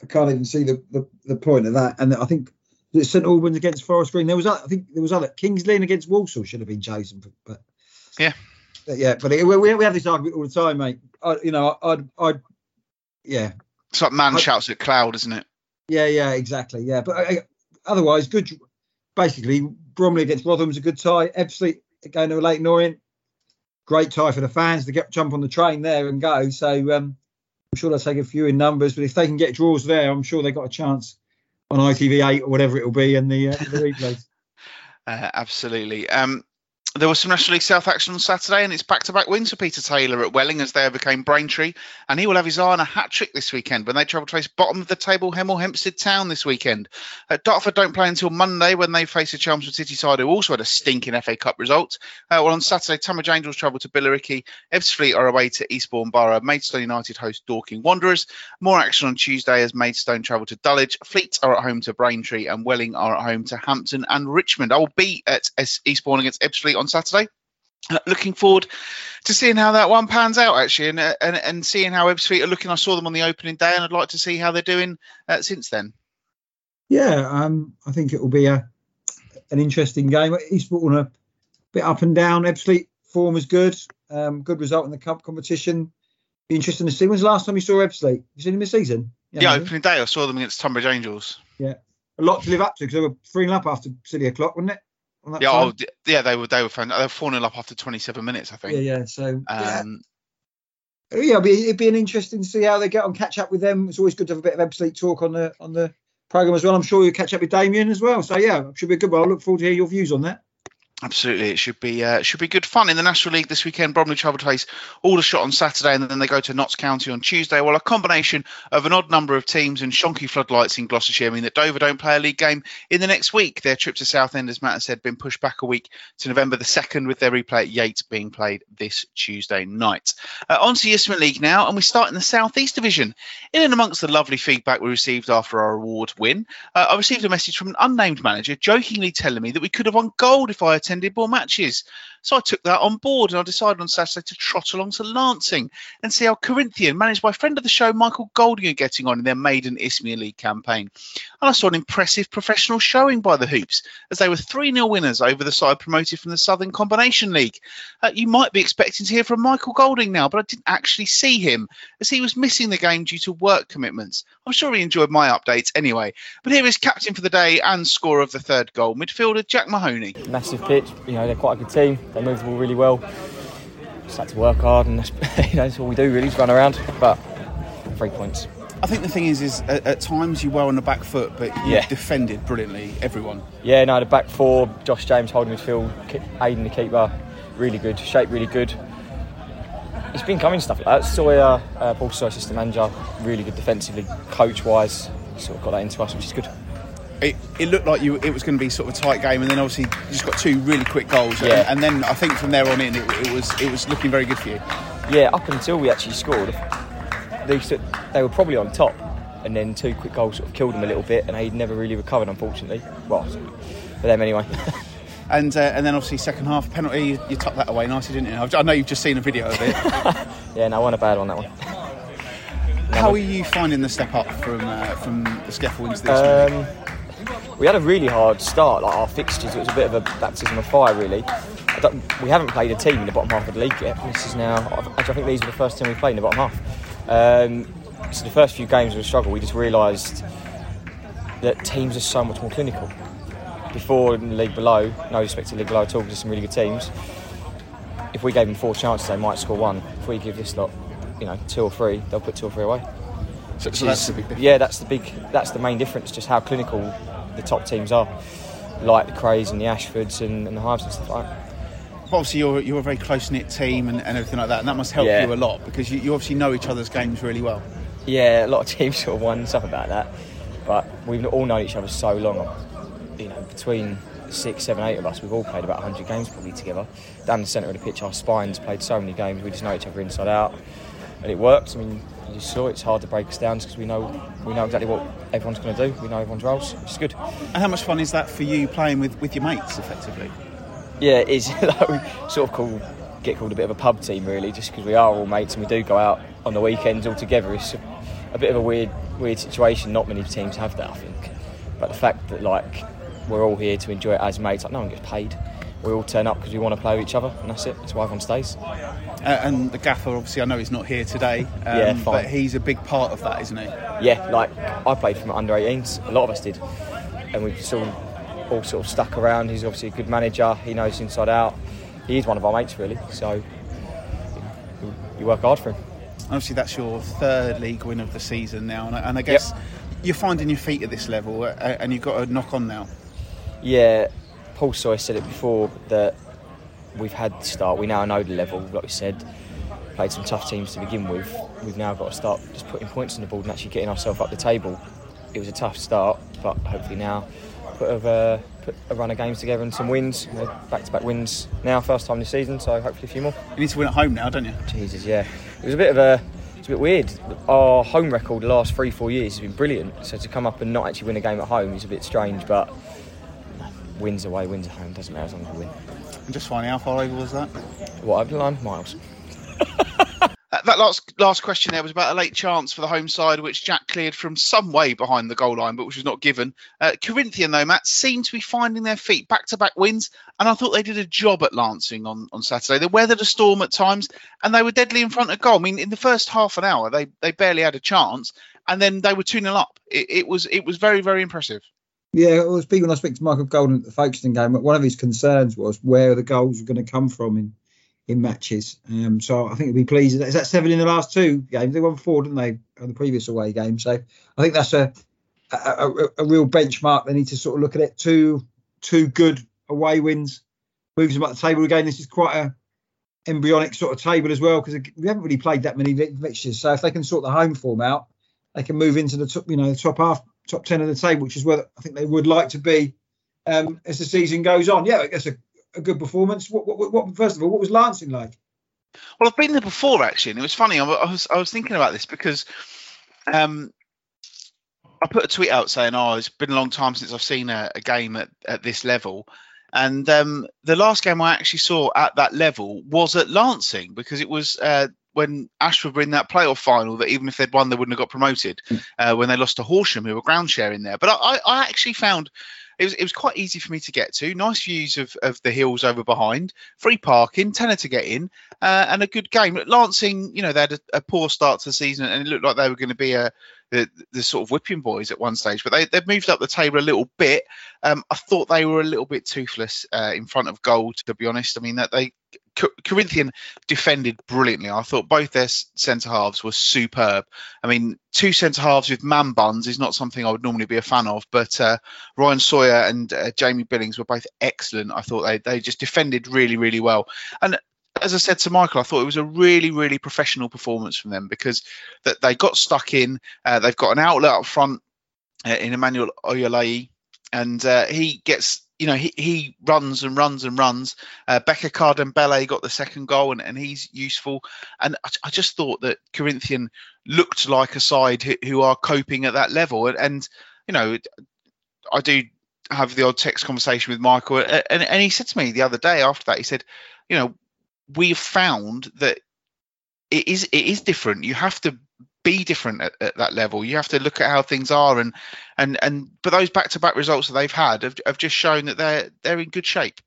I can't even see the, the, the point of that. And I think it's St Albans against Forest Green. There was, I think there was other Kings Lynn against Walsall should have been chosen, but, but Yeah. but yeah. But it, we, we have this argument all the time, mate. I, you know, I'd, I'd, yeah, It's like man I- shouts at cloud, isn't it? yeah, yeah, exactly, yeah. But uh, otherwise, good. Basically, Bromley against Rotherham's a good tie. Ebbsfleet going to Leyton Orient, great tie for the fans to get jump on the train there and go. So um, I'm sure they'll take a few in numbers, but if they can get draws there, I'm sure they've got a chance on ITV8 or whatever it will be in the uh, the replays. Uh, absolutely. Um, there was some National League South action on Saturday, and it's back-to-back wins for Peter Taylor at Welling as they overcame Braintree, and he will have his eye on a hat trick this weekend when they travel to face bottom of the table Hemel Hempstead Town this weekend. Uh, Dartford don't play until Monday when they face a Chelmsford City side who also had a stinking FA Cup result. Uh, well, on Saturday, Tonbridge Angels travel to Billericay, Ebbsfleet are away to Eastbourne Borough, Maidstone United host Dorking Wanderers. More action on Tuesday as Maidstone travel to Dulwich, Fleet are at home to Braintree, and Welling are at home to Hampton and Richmond. I will be at Eastbourne against Ebbsfleet on Saturday. Uh, looking forward to seeing how that one pans out, actually, and uh, and, and seeing how Ebbsfleet are looking. I saw them on the opening day, and I'd like to see how they're doing uh, since then. Yeah, um, I think it will be a an interesting game. Eastbourne a bit up and down. Ebbsfleet form is good. Um, good result in the cup competition. Be interesting to see. When's the last time you saw Ebbsfleet? You seen him this season? Yeah, opening day, I saw them against Tonbridge Angels. Yeah, a lot to live up to because they were three and up after silly o'clock, wasn't it? Yeah, oh, d- yeah, they were they were fan- they were four 0 up after 27 minutes, I think. yeah, yeah. So yeah, Um, yeah it'd, be, it'd be an interesting to see how they get on. Catch up with them. It's always good to have a bit of Ebbsfleet talk on the on the program as well. I'm sure you'll catch up with Damien as well. So yeah, it should be a good one. I look forward to hear your views on that. Absolutely, it should be uh, should be good fun in the National League this weekend. Bromley travel to Aldershot on Saturday, and then they go to Notts County on Tuesday. Well, a combination of an odd number of teams and shonky floodlights in Gloucestershire mean that Dover don't play a league game in the next week. Their trip to Southend, as Matt said, been pushed back a week to November the second, with their replay at Yates being played this Tuesday night. Uh, on to Isthmian League now, and we start in the South East Division. In and amongst the lovely feedback we received after our award win, uh, I received a message from an unnamed manager jokingly telling me that we could have won gold if I attended more matches. So I took that on board and I decided on Saturday to trot along to Lancing and see how Corinthian, managed by friend of the show Michael Golding, are getting on in their maiden Isthmian League campaign. And I saw an impressive professional showing by the Hoops as they were 3 0 winners over the side promoted from the Southern Combination League. Uh, you might be expecting to hear from Michael Golding now, but I didn't actually see him as he was missing the game due to work commitments. I'm sure he enjoyed my updates anyway. But here is captain for the day and scorer of the third goal, midfielder Jack Mahoney. Massive pitch, you know, they're quite a good team. They move the ball really well. Just had to work hard, and that's, you know, that's all we do really, is run around. But three points. I think the thing is, is at, at times you were on the back foot, but you Yeah. defended brilliantly. Everyone. Yeah, no, the back four, Josh James holding midfield, Aiden the keeper, really good, shape really good. It's been coming stuff like that. Sawyer, uh, Paul Sawyer, assistant manager, really good defensively, coach wise, sort of got that into us, which is good. It, it looked like you it was going to be sort of a tight game, and then obviously you just got two really quick goals, and- Yeah. and, then I think from there on in, it, it was it was looking very good for you. Yeah, up until we actually scored, they, they were probably on top, and then two quick goals sort of killed them a little bit, and they never really recovered, unfortunately. Well, for them anyway. And uh, and then obviously second half penalty, you, you tucked that away nicely, didn't you? I've- I know you've just seen a video of it. yeah, no, one a bad one that one. How are you finding the step up from uh, from the scaffoldings this week? We had a really hard start, like our fixtures. It was a bit of a baptism of fire, really. I don't, we haven't played a team in the bottom half of the league yet. This is now, actually, I think these were the first team we played in the bottom half. Um, so the first few games were a struggle. We just realised that teams are so much more clinical. Before in the league below, no respect to the league below at all, just some really good teams. If we gave them four chances, they might score one. If we give this lot, you know, two or three, they'll put two or three away. So, so that's the big difference. Yeah, that's the big. That's the main difference. Just how clinical the top teams are, like the Crays and the Ashfords and, and the Hives and stuff like that. Obviously, you're you're a very close knit team and, and everything like that, and that must help Yeah. you a lot because you, you obviously know each other's games really well. Yeah, a lot of teams sort of won stuff about that, but we've all known each other so long. You know, between six, seven, eight of us, we've all played about 100 games probably together. Down the centre of the pitch, our spines played so many games. We just know each other inside out, and it works. I mean, you saw it's hard to break us down because we know we know exactly what everyone's going to do. We know everyone's roles, which is good. And how much fun is that for you playing with, with your mates effectively? Yeah, it is. Like, we sort of call, get called a bit of a pub team, really, just because we are all mates and we do go out on the weekends all together. It's a, a bit of a weird, weird situation. Not many teams have that, I think. But the fact that like we're all here to enjoy it as mates, like no one gets paid. We all turn up because we want to play with each other, and that's it. That's why everyone stays. Uh, and the gaffer, obviously, I know he's not here today, um, Yeah, fine. but he's a big part of that, isn't he? Yeah, like I played from under 18s. A lot of us did, and we've sort of all sort of stuck around. He's obviously a good manager. He knows inside out. He is one of our mates, really. So you, work hard for him. Obviously, that's your third league win of the season now, and I, and I guess you're finding your feet at this level, uh, and you've got to knock on now. Yeah, Paul Sawyer said it before that we've had the start. We now know the level. Like we said, played some tough teams to begin with. We've now got to start just putting points on the board and actually getting ourselves up the table. It was a tough start, but hopefully now put a, uh, put a run of games together and some wins. Back-to-back wins now, first time this season. So hopefully a few more. You need to win at home now, don't you? Jesus, yeah. It was a bit of a. It's a bit weird. Our home record the last three, four years has been brilliant. So to come up and not actually win a game at home is a bit strange. But wins away, wins at home doesn't matter as long as we win. And just finally, how far over was that? What over the line? Miles. That last last question there was about a late chance for the home side, which Jack cleared from some way behind the goal line, but which was not given. Uh, Corinthian, though, Matt, seemed to be finding their feet back to back wins, and I thought they did a job at Lancing on, on Saturday. They weathered a storm at times, and they were deadly in front of goal. I mean, in the first half an hour, they, they barely had a chance, and then they were 2 0 up. It, it was it was very, very impressive. Yeah, it was when I spoke to Michael Golden at the Folkestone game. One of his concerns was where the goals were going to come from in in matches. Um, so I think he'd be pleased. Is that seven in the last two games? They won four, didn't they, on the previous away game? So I think that's a a, a, a real benchmark. They need to sort of look at it. Two two good away wins moves them up the table again. This is quite a embryonic sort of table as well because we haven't really played that many fixtures. So if they can sort the home form out, they can move into the top, you know, the top half, top ten of the table, which is where I think they would like to be um, as the season goes on. Yeah, I guess a, a good performance. What, what, what, first of all, what was Lancing like? Well, I've been there before actually, and it was funny. I I was I was thinking about this because um, I put a tweet out saying, "Oh, it's been a long time since I've seen a, a game at, at this level," And um, the last game I actually saw at that level was at Lancing because it was uh, when Ashford were in that playoff final that even if they'd won, they wouldn't have got promoted uh, when they lost to Horsham, who were ground sharing there. But I, I actually found it was, it was quite easy for me to get to. Nice views of, of the hills over behind, free parking, tenner to get in, uh, and a good game. Lancing, you know, they had a, a, poor start to the season, and it looked like they were going to be a the, the sort of whipping boys at one stage, but they, they've moved up the table a little bit. Um, I thought they were a little bit toothless uh, in front of goal, to be honest. I mean, that they Corinthian defended brilliantly. I thought both their centre halves were superb. I mean, two centre halves with man buns is not something I would normally be a fan of, but uh, Ryan Sawyer and uh, Jamie Billings were both excellent. I thought they they just defended really really well. And as I said to Michael, I thought it was a really, really professional performance from them because that they got stuck in. Uh, they've got an outlet up front uh, in Emmanuel Oyalayi, and uh, he gets, you know, he, he runs and runs and runs. Uh, Becca Cardembele got the second goal, and, and he's useful. And I, I, just thought that Corinthian looked like a side who, who are coping at that level. And, and, you know, I do have the odd text conversation with Michael, and, and he said to me the other day after that, he said, you know, we've found that it is it is different. You have to be different at, at, that level. You have to look at how things are, and and and but those back to back results that they've had have, have just shown that they're they're in good shape.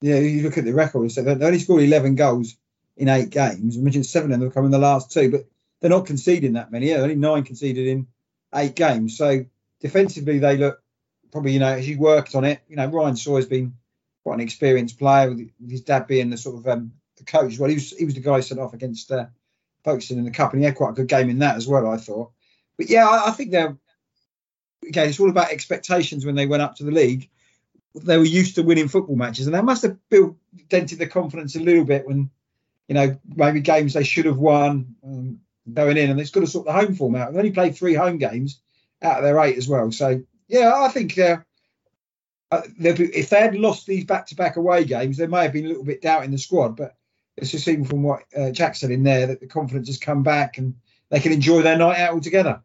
Yeah, you look at the record. So they only scored eleven goals in eight games. I mentioned seven of them have come in the last two, but they're not conceding that many. Yeah, only nine conceded in eight games. So defensively, they look probably you know as you worked on it. You know, Ryan Sawyer's been quite an experienced player with his dad being the sort of um, the coach. Well, he was he was the guy sent off against uh, Folkestone in the cup, and he had quite a good game in that as well. I thought, but yeah, I, I think they're again. It's all about expectations when they went up to the league. They were used to winning football matches, and they must have built dented their confidence a little bit when you know maybe games they should have won um, going in, and it's got to sort the home form out. They only played three home games out of their eight as well. So yeah, I think uh, uh, if they had lost these back-to-back away games, there may have been a little bit doubt in the squad. But it's just even from what uh, Jack said in there that the confidence has come back and they can enjoy their night out altogether.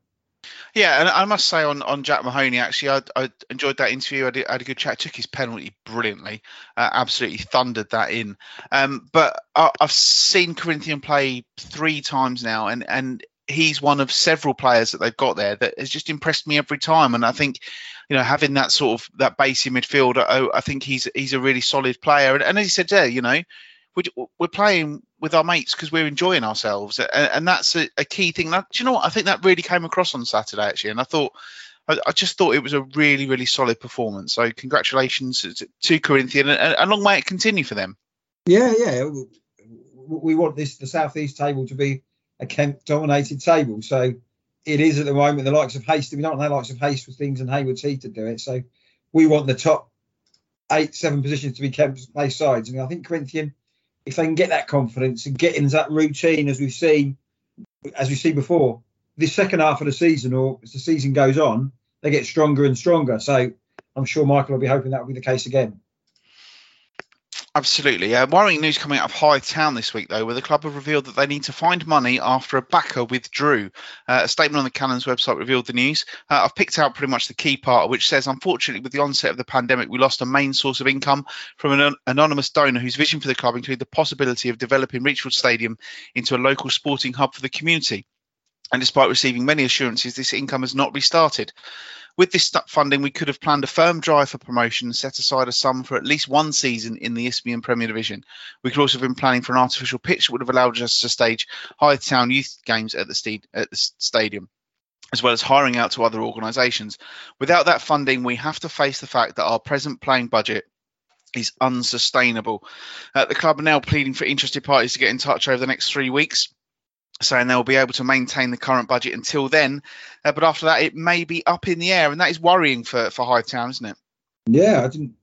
Yeah, and I must say on, on Jack Mahoney, actually, I, I enjoyed that interview. I, did, I, had a good chat. Took his penalty brilliantly, uh, absolutely thundered that in. Um, but I, I've seen Corinthian play three times now, and and he's one of several players that they've got there that has just impressed me every time. And I think, you know, having that sort of that base in midfield, I, I think he's he's a really solid player. And, and as he said there, you know, we're, playing with our mates because we're enjoying ourselves, and, that's a, key thing. Do you know what? I think that really came across on Saturday actually, and I thought. I, just thought it was a really, really solid performance. So, congratulations to, Corinthian, and long way it continue for them. Yeah, yeah. We want this the southeast table to be a Kent dominated table. So it is at the moment the likes of Hasty. We don't know the likes of Hastings and Haywards Heath to do it. So we want the top eight, seven positions to be Kent place sides. I mean, I think Corinthian, if they can get that confidence and get into that routine as we've seen, as we see before, this second half of the season or as the season goes on, they get stronger and stronger. So I'm sure Michael will be hoping that will be the case again. Absolutely. Uh, worrying news coming out of Hythe Town this week, though, where the club have revealed that they need to find money after a backer withdrew. Uh, a statement on the Cannons website revealed the news. Uh, I've picked out pretty much the key part, which says, unfortunately, with the onset of the pandemic, we lost a main source of income from an anonymous donor whose vision for the club included the possibility of developing Reachfield Stadium into a local sporting hub for the community. And despite receiving many assurances, this income has not restarted. With this funding, we could have planned a firm drive for promotion and set aside a sum for at least one season in the Isthmian Premier Division. We could also have been planning for an artificial pitch that would have allowed us to stage Hythe Town youth games at the, st- at the stadium as well as hiring out to other organisations. Without that funding, we have to face the fact that our present playing budget is unsustainable. Uh, the club are now pleading for interested parties to get in touch over the next three weeks saying they'll be able to maintain the current budget until then. Uh, but after that, it may be up in the air, and that is worrying for for Hythe Town, isn't it? Yeah, I didn't.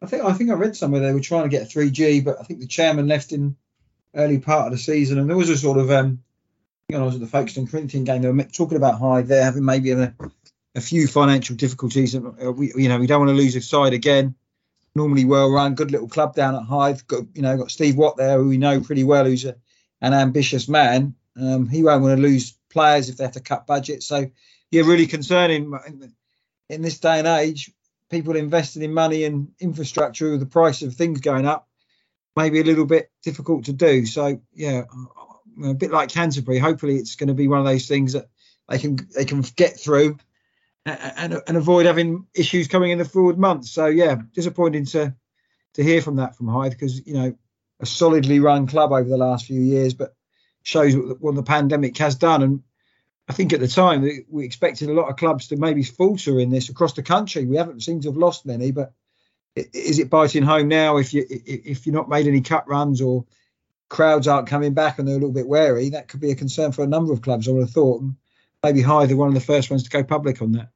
I think I think I read somewhere they were trying to get 3G, but I think the chairman left in early part of the season, and there was a sort of um. You know, I was at the Folkestone Corinthian game. They were talking about Hythe there having maybe a, a few financial difficulties. Uh, we, you know, we don't want to lose a side again. Normally well run, good little club down at Hythe. Got you know, got Steve Watt there, who we know pretty well, who's a, an ambitious man. Um, he won't want to lose players if they have to cut budget. So, yeah, really concerning in this day and age. people investing in money and infrastructure with the price of things going up, maybe a little bit difficult to do. So yeah, a bit like Canterbury. Hopefully, it's going to be one of those things that they can they can get through and, and, and avoid having issues coming in the forward months. So yeah, disappointing to to hear from that from Hythe because you know a solidly run club over the last few years, but shows what, what the pandemic has done. And I think at the time we, expected a lot of clubs to maybe falter in this across the country. We haven't seemed to have lost many, but is it biting home now if you if you're not made any cut runs or crowds aren't coming back and they're a little bit wary? That could be a concern for a number of clubs. I would have thought. Maybe Hythe are one of the first ones to go public on that.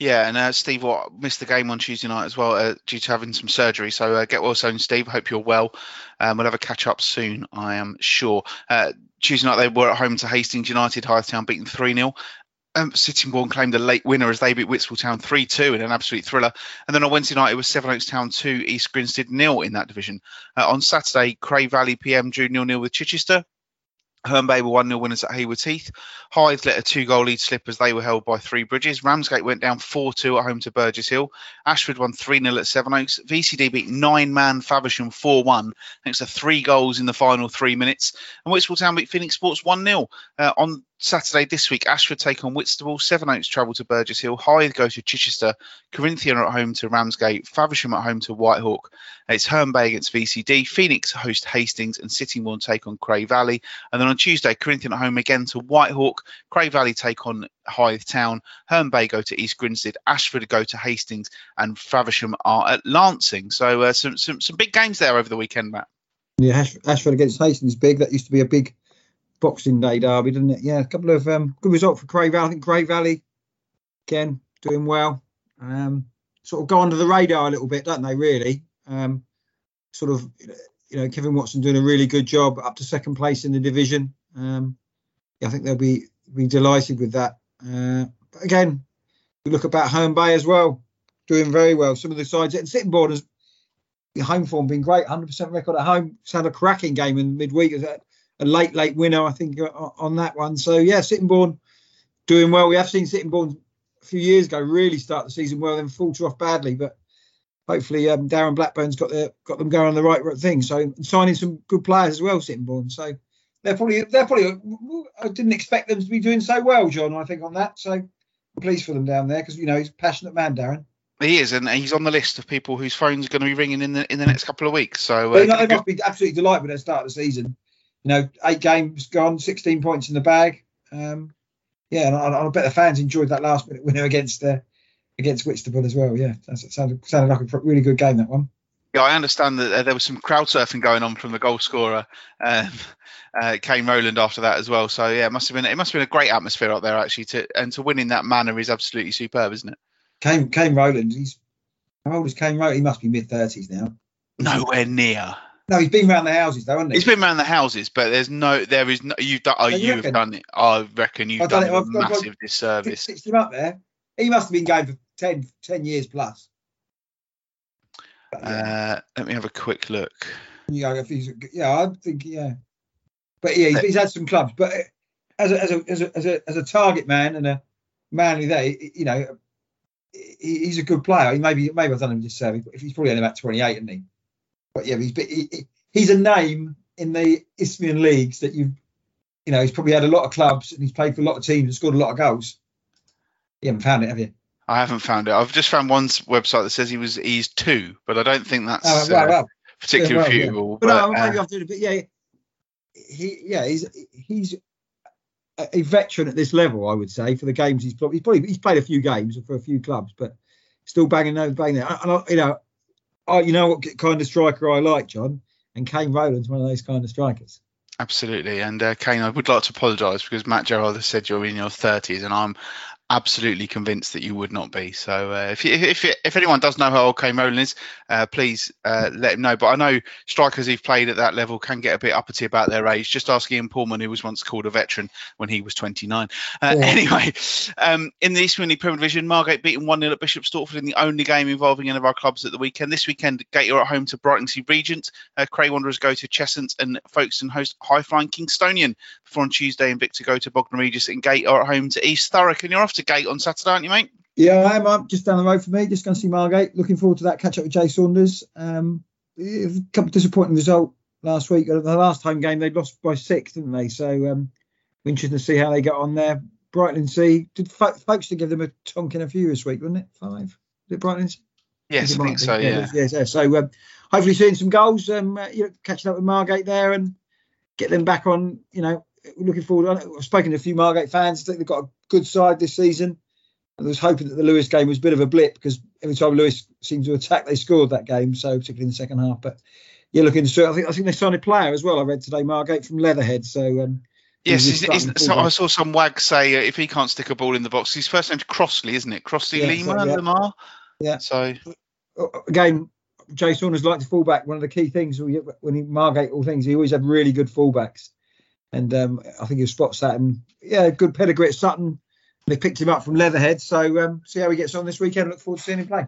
Yeah, and uh, Steve Watt missed the game on Tuesday night as well uh, due to having some surgery. So uh, get well soon, Steve. Hope you're well. Um, we'll have a catch up soon, I am sure. Uh, Tuesday night they were at home to Hastings United. Hythe Town beaten 3 0. Um, Sittingbourne claimed a late winner as they beat Whitstable Town 3 2 in an absolute thriller. And then on Wednesday night, it was Sevenoaks Town 2, East Grinstead nil in that division. Uh, on Saturday, Cray Valley PM drew 0 0 with Chichester. Herne Bay were 1 0 winners at Hayward Heath. Hythe let a two goal lead slip as they were held by three bridges. Ramsgate went down 4 2 at home to Burgess Hill. Ashford won 3 0 at Sevenoaks. VCD beat nine man Faversham 4 1 thanks to three goals in the final three minutes. And Whitstable Town beat Phoenix Sports 1 0. Uh, on Saturday this week, Ashford take on Whitstable, Sevenoaks travel to Burgess Hill, Hythe go to Chichester, Corinthian are at home to Ramsgate, Faversham at home to Whitehawk. It's Herne Bay against VCD, Phoenix host Hastings, and Sittingbourne take on Cray Valley. And then on Tuesday, Corinthian at home again to Whitehawk, Cray Valley take on Hythe Town, Herne Bay go to East Grinstead, Ashford go to Hastings, and Faversham are at Lancing. So uh, some, some some big games there over the weekend, Matt. Yeah, Ashford against Hastings big. That used to be a big Boxing Day derby, didn't it? Yeah, a couple of um, good result for Cray Valley. I think Cray Valley again doing well. Um, sort of go under the radar a little bit, don't they? Really, um, sort of, you know, Kevin Watson doing a really good job up to second place in the division. Um, yeah, I think they'll be be delighted with that. Uh, but again, look about Herne Bay as well, doing very well. Some of the sides and Sittingbourne has home form been great, 100% record at home. It's had a cracking game in midweek a late, late winner, I think, uh, on that one. So yeah, Sittingbourne doing well. We have seen Sittingbourne a few years ago really start the season well, then falter off badly. But hopefully, um, Darren Blackburn's got their, got them going on the right thing. So signing some good players as well, Sittingbourne. So they're probably they're probably. I didn't expect them to be doing so well, John. I think on that. So I'm pleased for them down there because you know he's a passionate man, Darren. He is, and he's on the list of people whose phones are going to be ringing in the in the next couple of weeks. So uh, well, you know, they must be absolutely delighted with their start of the season you know, eight games gone, 16 points in the bag. Um, yeah, and I, I, bet the fans enjoyed that last minute winner against uh, against Whitstable as well. Yeah, that sounded sounded like a really good game that one. Yeah, I understand that uh, there was some crowd surfing going on from the goal scorer, um, uh, Kane Rowland, after that as well. So yeah, it must have been it must have been a great atmosphere out there actually. To and to win in that manner is absolutely superb, isn't it? Kane Kane Rowland, he's how old is Kane Rowland? He must be mid thirties now. Nowhere near. No, he's been around the houses though, hasn't he? He's been around the houses, but there's no, there is no. You've done. Oh, you've done it. I reckon you've I've done, done it. a I've, massive I've, disservice. Fixed him up there. He must have been going for 10, 10 years plus. But, yeah. uh, let me have a quick look. Yeah, if he's, yeah, I think yeah, but yeah, he's, he's had some clubs. But as a, as a as a as a as a target man and a manly there, you know, he's a good player. He maybe maybe I've done him a disservice, but he's probably only about twenty eight, isn't he? But yeah, he's he, he's a name in the Isthmian leagues that you you know he's probably had a lot of clubs and he's played for a lot of teams and scored a lot of goals. You haven't found it, have you? I haven't found it. I've just found one website that says he was he's two, but I don't think that's oh, well, well, particularly well, reputable. Yeah. But, but, no, maybe uh, I've done yeah, he yeah he's he's a veteran at this level, I would say, for the games he's probably he's, probably, he's played a few games for a few clubs, but still banging those banging there. And I, you know, I, you know what kind of striker I like, John, and Kane Rowland's one of those kind of strikers. Absolutely, and uh, Kane, I would like to apologise because Matt Gerard has said you're in your 30s, and I'm absolutely convinced that you would not be. So uh, if, if if anyone does know how old Kane Rowland is, uh, please uh, let him know. But I know strikers who've played at that level can get a bit uppity about their age. Just ask Ian Pullman, who was once called a veteran when he was 29. Uh, yeah. Anyway, um, in the East Premier Division, Margate beaten 1 0 at Bishop Stortford in the only game involving any of our clubs at the weekend. This weekend, Gate are at home to Brightlingsea Regent. Uh, Cray Wanderers go to Cheshunt and Folkestone host High Flying Kingstonian. Before on Tuesday, Invicta go to Bognor Regis and Gate are at home to East Thurrock. And you're off to Gate on Saturday, aren't you, mate? Yeah, I am. I'm just down the road for me. Just going to see Margate. Looking forward to that catch up with Jay Saunders. Um, a couple disappointing result last week. The last home game they lost by six, didn't they? So um, interesting to see how they get on there. Brightlingsea did folks to give them a tonk in a few this week, wasn't it? Five. Did it Brightlingsea? Yes, I think so. Yeah. Yeah. yeah so um, hopefully seeing some goals. Um, uh, you know, catching up with Margate there and get them back on. You know, looking forward. I've spoken to a few Margate fans. I think they've got a good side this season. I was hoping that the Lewes game was a bit of a blip because every time Lewes seemed to attack, they scored that game. So particularly in the second half. But yeah, looking to I think I think they signed a player as well. I read today, Margate from Leatherhead. So um, Yes, so I saw some wag say uh, if he can't stick a ball in the box, his first name's Crossley, isn't it? Crossley Yeah, Lima so, yeah. Lamar. Yeah. So uh, again, Jay Saunders liked to fullback. One of the key things when when he Margate all things, he always had really good fullbacks, and um, I think he spots that. And yeah, good pedigree at Sutton. They picked him up from Leatherhead, so um, see how he gets on this weekend. Look forward to seeing him play.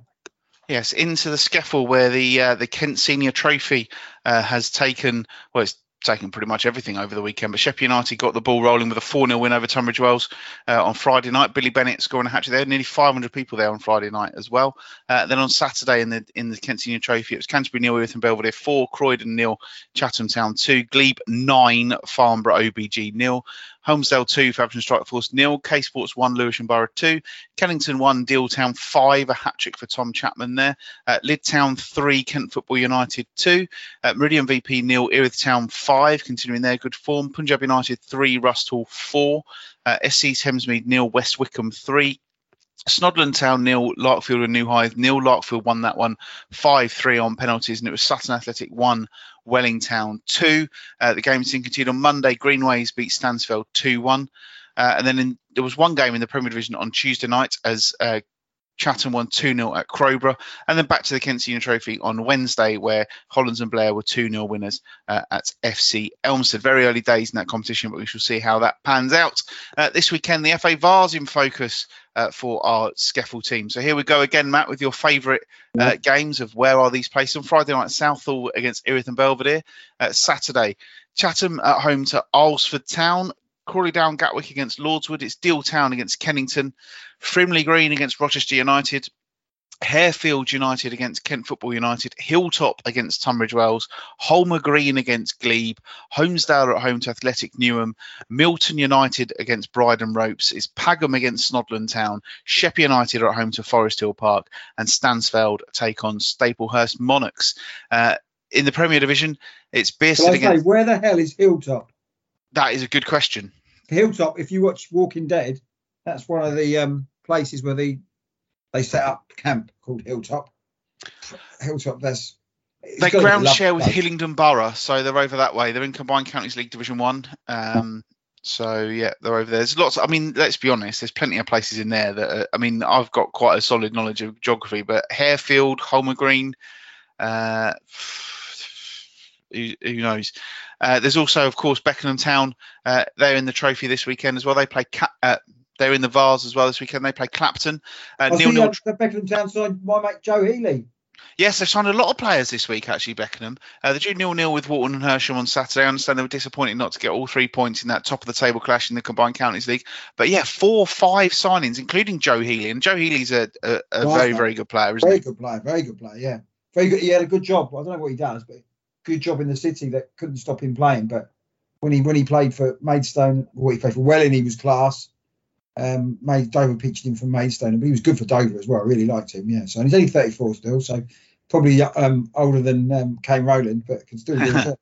yes, into the SCEFL where the uh, the Kent Senior Trophy uh, has taken well, it's taken pretty much everything over the weekend. But Sheppey United got the ball rolling with a 4 0 win over Tunbridge Wells uh, on Friday night. Billy Bennett scoring a hat trick. There nearly 500 people there on Friday night as well. Uh, then on Saturday in the in the Kent Senior Trophy, it was Canterbury nil, Erith and Belvedere four, Croydon nil, Chatham Town two, Glebe nine, Farnborough OBG nil. Holmesdale 2, Faversham Strike Force nil, K Sports 1, Lewisham Borough 2, Kennington 1, Deal Town 5, a hat trick for Tom Chapman there, uh, Lydd Town 3, Kent Football United 2, uh, Meridian VP nil, Erith Town 5, continuing their good form, Punjab United 3, Rusthall 4, uh, SC Thamesmead nil, West Wickham 3, Snodland Town nil, Larkfield and New Hythe nil. Larkfield won that one 5 3 on penalties, and it was Sutton Athletic 1, Welling Town 2. Uh, the game's continued on Monday. Greenways beat Stansfeld 2 1. Uh, and then in, there was one game in the Premier Division on Tuesday night as uh, Chatham won 2 0 at Crowborough. And then back to the Kent Senior Trophy on Wednesday, where Hollands and Blair were 2 0 winners uh, at FC Elmstead. Very early days in that competition, but we shall see how that pans out. Uh, this weekend, the FA Vase's in focus uh, for our Skeffel team. So here we go again, Matt, with your favourite uh, games of where are these placed on Friday night, Southall against Erith and Belvedere. Uh, Saturday, Chatham at home to Alresford Town. Crawley Down Gatwick against Lordswood. It's Deal Town against Kennington. Frimley Green against Rochester United. Harefield United against Kent Football United, Hilltop against Tunbridge Wells, Holmer Green against Glebe, Holmesdale at home to Athletic Newham, Milton United against Bridon Ropes, is Pagham against Snodland Town, Sheppey United are at home to Forest Hill Park, and Stansfeld take on Staplehurst Monarchs. Uh, in the Premier Division, it's Bearsted I say, where the hell is Hilltop? That is a good question. Hilltop, if you watch Walking Dead, that's one of the um, places where they they set up camp called Hilltop. Hilltop, that's it's They gotta be a ground share with. Hillingdon Borough, so they're over that way. They're in Combined Counties League Division One. Um, so yeah, they're over there. There's lots. I mean, let's be honest. There's plenty of places in there that. Are, I mean, I've got quite a solid knowledge of geography, but Harefield, Holmer Green, uh, who, who knows? Uh, there's also, of course, Beckenham Town. Uh, they're in the trophy this weekend as well. They play. Ca- uh, they're in the Vase as well this weekend. They play Clapton. Uh, I Neil Nord- uh, the Beckenham Town side, my mate Joe Healy. Yes, they've signed a lot of players this week, actually, Beckenham. Uh, they drew nil nil with Walton and Hersham on Saturday. I understand they were disappointed not to get all three points in that top of the table clash in the Combined Counties League. But yeah, four, five signings, including Joe Healy. And Joe Healy's a, a, a very, very good player, isn't Very he? good player, very good player, yeah. Very good. He had a good job. I don't know what he does, but good job in the city that couldn't stop him playing. But when he when he played for Maidstone, what he played for Welling, he was class. Um, Maid Dover pitched him from Maidstone, but he was good for Dover as well. I really liked him, yeah. So and he's only 34 still, so probably um, older than um, Kane Rowland, but can still do it.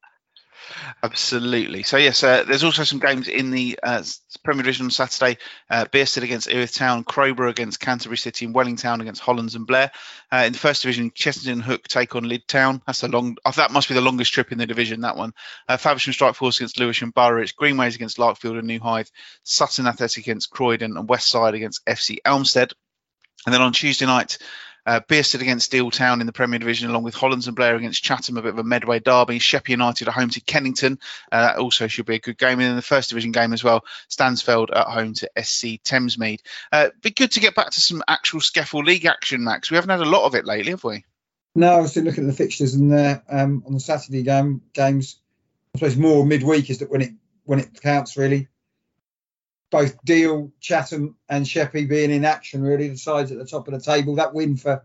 Absolutely. So yes, uh, there's also some games in the uh, Premier Division on Saturday. Uh, Bearsted against Erith Town, Crowborough against Canterbury City, and Wellington against Hollands and Blair. Uh, in the First Division, Chessington Hook take on Lydd Town. That's a long. Oh, that must be the longest trip in the division. That one. Uh, Faversham Strike Force against Lewisham. It's Greenways against Larkfield and New Hythe. Sutton Athletic against Croydon, and West Side against FC Elmstead. And then on Tuesday night, uh, against Deal Town in the Premier Division, along with Hollands and Blair against Chatham, a bit of a Medway derby. Sheppey United at home to Kennington. Uh, that also should be a good game. And in the First Division game as well, Stansfeld at home to SC Thamesmead. Uh, be good to get back to some actual Skeffel League action, Max. We haven't had a lot of it lately, have we? No, I was looking at the fixtures and um, on the Saturday game games. I suppose more midweek is that when it when it counts really. Both Deal, Chatham, and Sheppey being in action. Really, the sides at the top of the table. That win for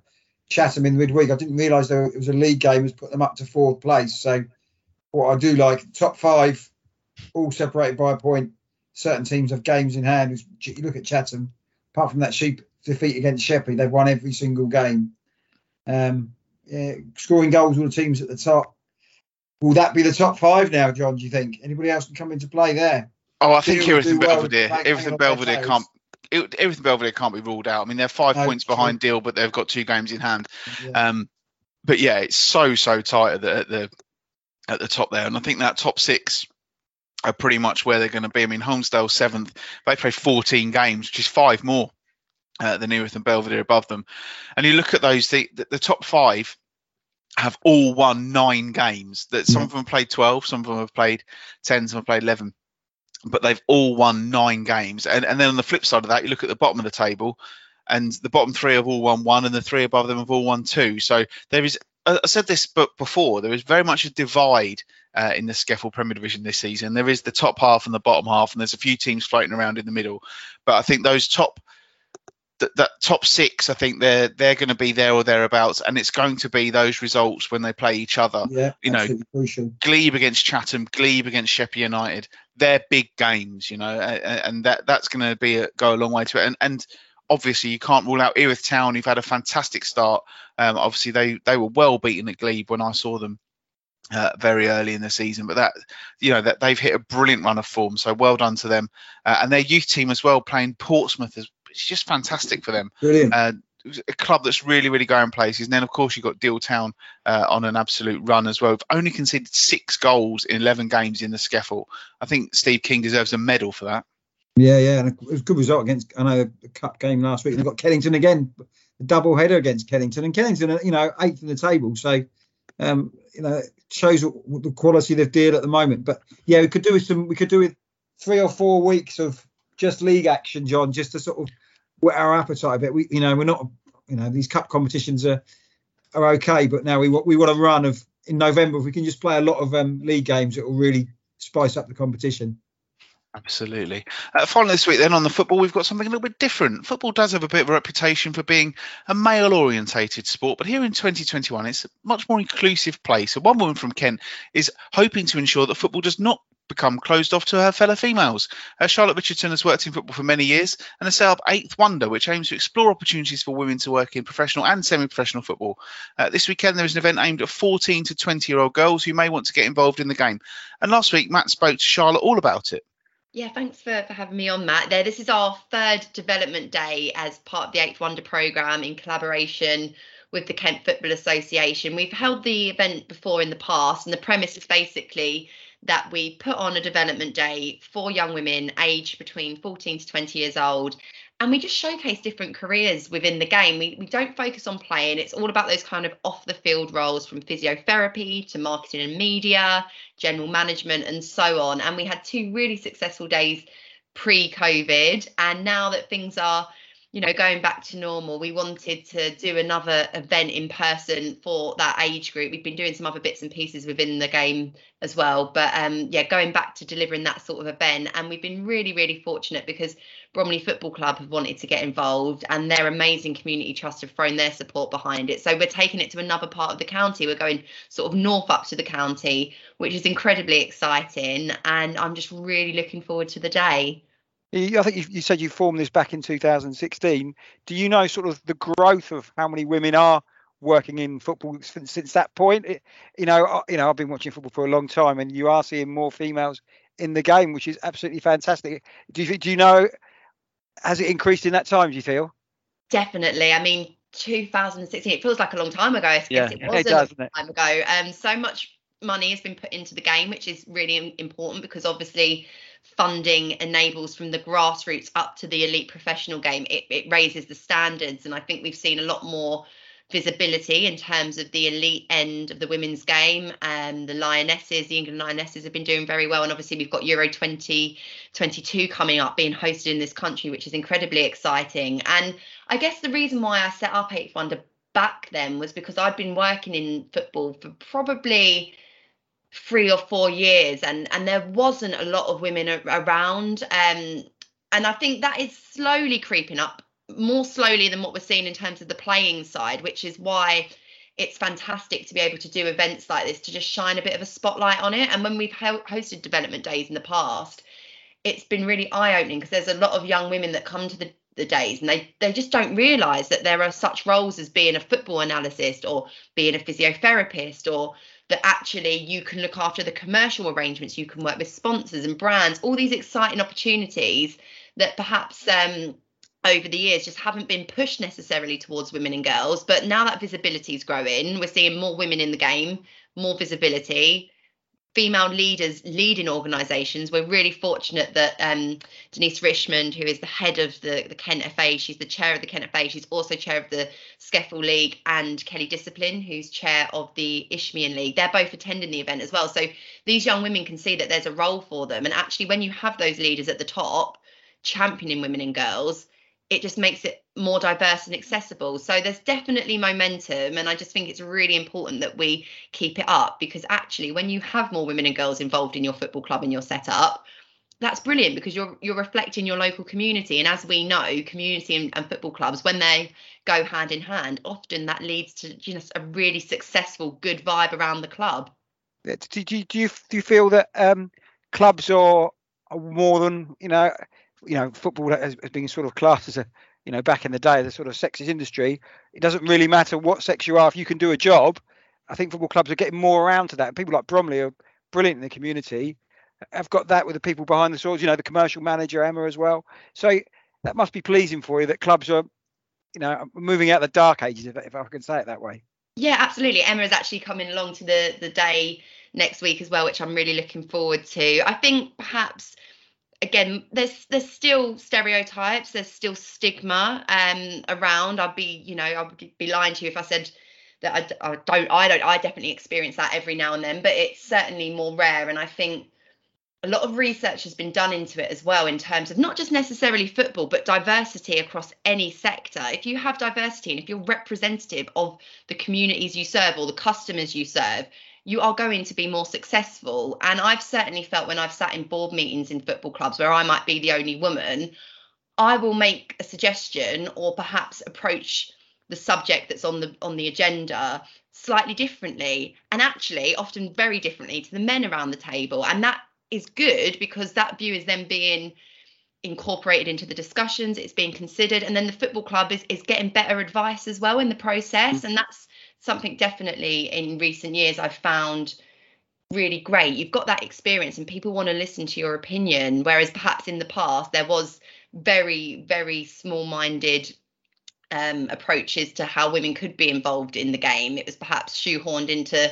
Chatham in the midweek, I didn't realise it was a league game, has put them up to fourth place. So, what I do like, top five, all separated by a point. Certain teams have games in hand. You look at Chatham, apart from that sheep defeat against Sheppey, they've won every single game. Um, yeah, scoring goals, all the teams at the top. Will that be the top five now, John? Do you think anybody else can come into play there? Oh, I think Erith and Belvedere, Erith and Belvedere can't. Erith and Belvedere can't be ruled out. I mean, they're five no, points behind Deal, but they've got two games in hand. Yeah. Um, but yeah, it's so so tight at the, at the at the top there, and I think that top six are pretty much where they're going to be. I mean, Holmesdale seventh, they play 14 games, which is five more uh, than Erith and Belvedere above them. And you look at those, the, the, the top five have all won nine games. That some of them have played 12, some of them have played 10, some have played 11, but they've all won nine games. And and then on the flip side of that, you look at the bottom of the table, and the bottom three have all won one, and the three above them have all won two. So there is. I said this but before. There is very much a divide uh, in the SCEFL Premier Division this season. There is the top half and the bottom half, and there's a few teams floating around in the middle. But I think those top that, that top six, I think they're they're going to be there or thereabouts, and it's going to be those results when they play each other. Yeah, you know, crucial. Glebe against Chatham, Glebe against Sheppey United. They're big games, you know, and that that's going to be a, go a long way to it. And and obviously you can't rule out Erith Town, who've had a fantastic start. Um, obviously they they were well beaten at Glebe when I saw them. Uh, very early in the season, but that you know that they've hit a brilliant run of form, so well done to them. Uh, and their youth team as well, playing Portsmouth as it's just fantastic for them. Brilliant. Uh, a club that's really, really going places. And then, of course, you've got Deal Town uh, on an absolute run as well. We've only conceded six goals in 11 games in the SCEFL. I think Steve King deserves a medal for that. Yeah, yeah. And it was a good result against, I know, the cup game last week. And they've got Kennington again, a double header against Kennington. And Kennington, you know, eighth in the table. So, um, you know, shows the quality they've deal at the moment. But yeah, we could do with some, we could do with three or four weeks of just league action, John, just to sort of our appetite a bit. We, you know, we're not, you know, these cup competitions are are okay, but now we want we want a run of in November. If we can just play a lot of um, league games, it will really spice up the competition. Absolutely. Uh, finally, this week, then on the football, we've got something a little bit different. Football does have a bit of a reputation for being a male orientated sport, but here in 2021, it's a much more inclusive place. So, one woman from Kent is hoping to ensure that football does not become closed off to her fellow females. Uh, Charlotte Richardson has worked in football for many years and has set up Eighth Wonder, which aims to explore opportunities for women to work in professional and semi professional football. Uh, this weekend, there is an event aimed at 14 to 20 year old girls who may want to get involved in the game. And last week, Matt spoke to Charlotte all about it. Yeah, thanks for, for having me on, Matt. There, this is our third development day as part of the Eighth Wonder programme in collaboration with the Kent Football Association. We've held the event before in the past, and the premise is basically that we put on a development day for young women aged between 14 to 20 years old and we just showcase different careers within the game. We, we don't focus on playing. It's all about those kind of off the field roles from physiotherapy to marketing and media, general management, and so on. And we had two really successful days pre COVID. And now that things are you know, going back to normal, we wanted to do another event in person for that age group. We've been doing some other bits and pieces within the game as well, but um, yeah, going back to delivering that sort of event, and we've been really, really fortunate because Bromley Football Club have wanted to get involved, and their amazing community trust have thrown their support behind it. So we're taking it to another part of the county. We're going sort of north up to the county, which is incredibly exciting, and I'm just really looking forward to the day. I think you, you, said you formed this back in 2016. Do you know sort of the growth of how many women are working in football since, since that point? It, you know, you know, I've been watching football for a long time, and you are seeing more females in the game, which is absolutely fantastic. Do you do you know has it increased in that time? Do you feel? Definitely. I mean, 2016. It feels like a long time ago. I guess yeah, it was it does, a long time ago. Um, so much money has been put into the game, which is really important because obviously funding enables from the grassroots up to the elite professional game. It, it raises the standards, and I think we've seen a lot more visibility in terms of the elite end of the women's game. And the Lionesses, the England Lionesses, have been doing very well. And obviously, we've got Euro 2022 coming up, being hosted in this country, which is incredibly exciting. And I guess the reason why I set up Eighth Wonder back then was because I'd been working in football for probably three or four years and and there wasn't a lot of women around um and I think that is slowly creeping up, more slowly than what we're seeing in terms of the playing side, which is why it's fantastic to be able to do events like this to just shine a bit of a spotlight on it. And when we've hosted development days in the past, it's been really eye opening because there's a lot of young women that come to the, the days and they, they just don't realise that there are such roles as being a football analyst or being a physiotherapist or that actually you can look after the commercial arrangements, you can work with sponsors and brands, all these exciting opportunities that perhaps um, over the years just haven't been pushed necessarily towards women and girls. But now that visibility is growing, we're seeing more women in the game, more visibility, female leaders leading organisations. We're really fortunate that um, Denise Richmond, who is the head of the, the Kent FA, she's the chair of the Kent FA, she's also chair of the SCEFL League, and Kelly Discipline, who's chair of the Isthmian League. They're both attending the event as well. So these young women can see that there's a role for them. And actually, when you have those leaders at the top championing women and girls, it just makes it more diverse and accessible. So there's definitely momentum, and I just think it's really important that we keep it up because actually, when you have more women and girls involved in your football club and your setup, that's brilliant because you're you're reflecting your local community. And as we know, community and, and football clubs, when they go hand in hand, often that leads to you know a really successful, good vibe around the club. Do, do, do you do you feel that um, clubs are, are more than you know? You know, football has, been sort of classed as a, you know, back in the day, the sort of sexist industry. It doesn't really matter what sex you are if you can do a job. I think football clubs are getting more around to that. People like Bromley are brilliant in the community. I've got that with the people behind the swords, you know, the commercial manager Emma as well. So that must be pleasing for you that clubs are, you know, moving out the dark ages, if, if I can say it that way. Yeah, absolutely. Emma is actually coming along to the the day next week as well, which I'm really looking forward to. I think perhaps again there's there's still stereotypes there's still stigma um around. I'd be you know i'd be lying to you if i said that I, I don't i don't i definitely experience that every now and then but it's certainly more rare. And i think a lot of research has been done into it as well in terms of not just necessarily football but diversity across any sector. If you have diversity and if you're representative of the communities you serve or the customers you serve you are going to be more successful. And I've certainly felt when I've sat in board meetings in football clubs where I might be the only woman, I will make a suggestion or perhaps approach the subject that's on the on the agenda slightly differently and actually often very differently to the men around the table and that is good because that view is then being incorporated into the discussions it's being considered and then the football club is, is getting better advice as well in the process mm. and that's something definitely in recent years I've found really great. You've got that experience and people want to listen to your opinion. Whereas perhaps in the past there was very, very small minded um, approaches to how women could be involved in the game. It was perhaps shoehorned into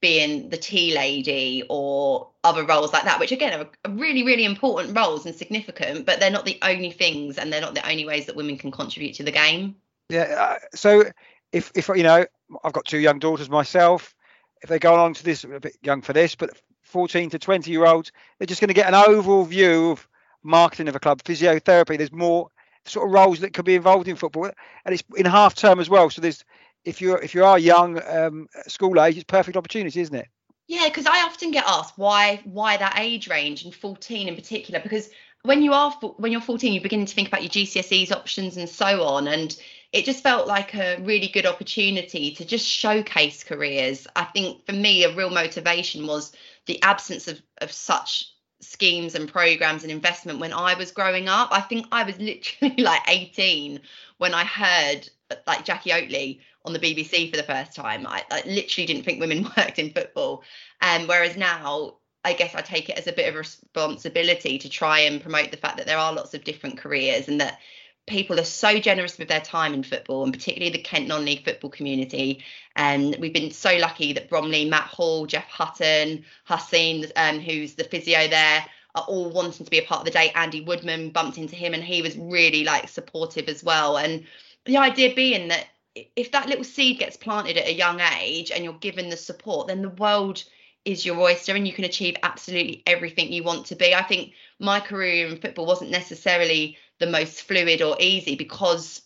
being the tea lady or other roles like that, which again are really, really important roles and significant, but they're not the only things and they're not the only ways that women can contribute to the game. Yeah. Uh, so if, if, you know, I've got two young daughters myself. If they go on to this, a bit young for this, but 14 to 20 year olds, they're just going to get an overall view of marketing of a club, physiotherapy. There's more sort of roles that could be involved in football, and it's in half term as well. So there's if you're if you are young, um, school age, it's perfect opportunity, isn't it? Yeah, because I often get asked why why that age range and 14 in particular because when you are when you're 14 you're beginning to think about your GCSEs options and so on and it just felt like a really good opportunity to just showcase careers. I think for me, a real motivation was the absence of, of such schemes and programs and investment when I was growing up. I think I was literally like 18 when I heard like Jacqui Oatley on the BBC for the first time. I, I literally didn't think women worked in football. And um, whereas now, I guess I take it as a bit of responsibility to try and promote the fact that there are lots of different careers and that people are so generous with their time in football and particularly the Kent non-league football community. And we've been so lucky that Bromley, Matt Hall, Jeff Hutton, Hussein um, who's the physio there are all wanting to be a part of the day. Andy Woodman bumped into him and he was really like supportive as well. And the idea being that if that little seed gets planted at a young age and you're given the support then the world is your oyster and you can achieve absolutely everything you want to be. I think my career in football wasn't necessarily the most fluid or easy because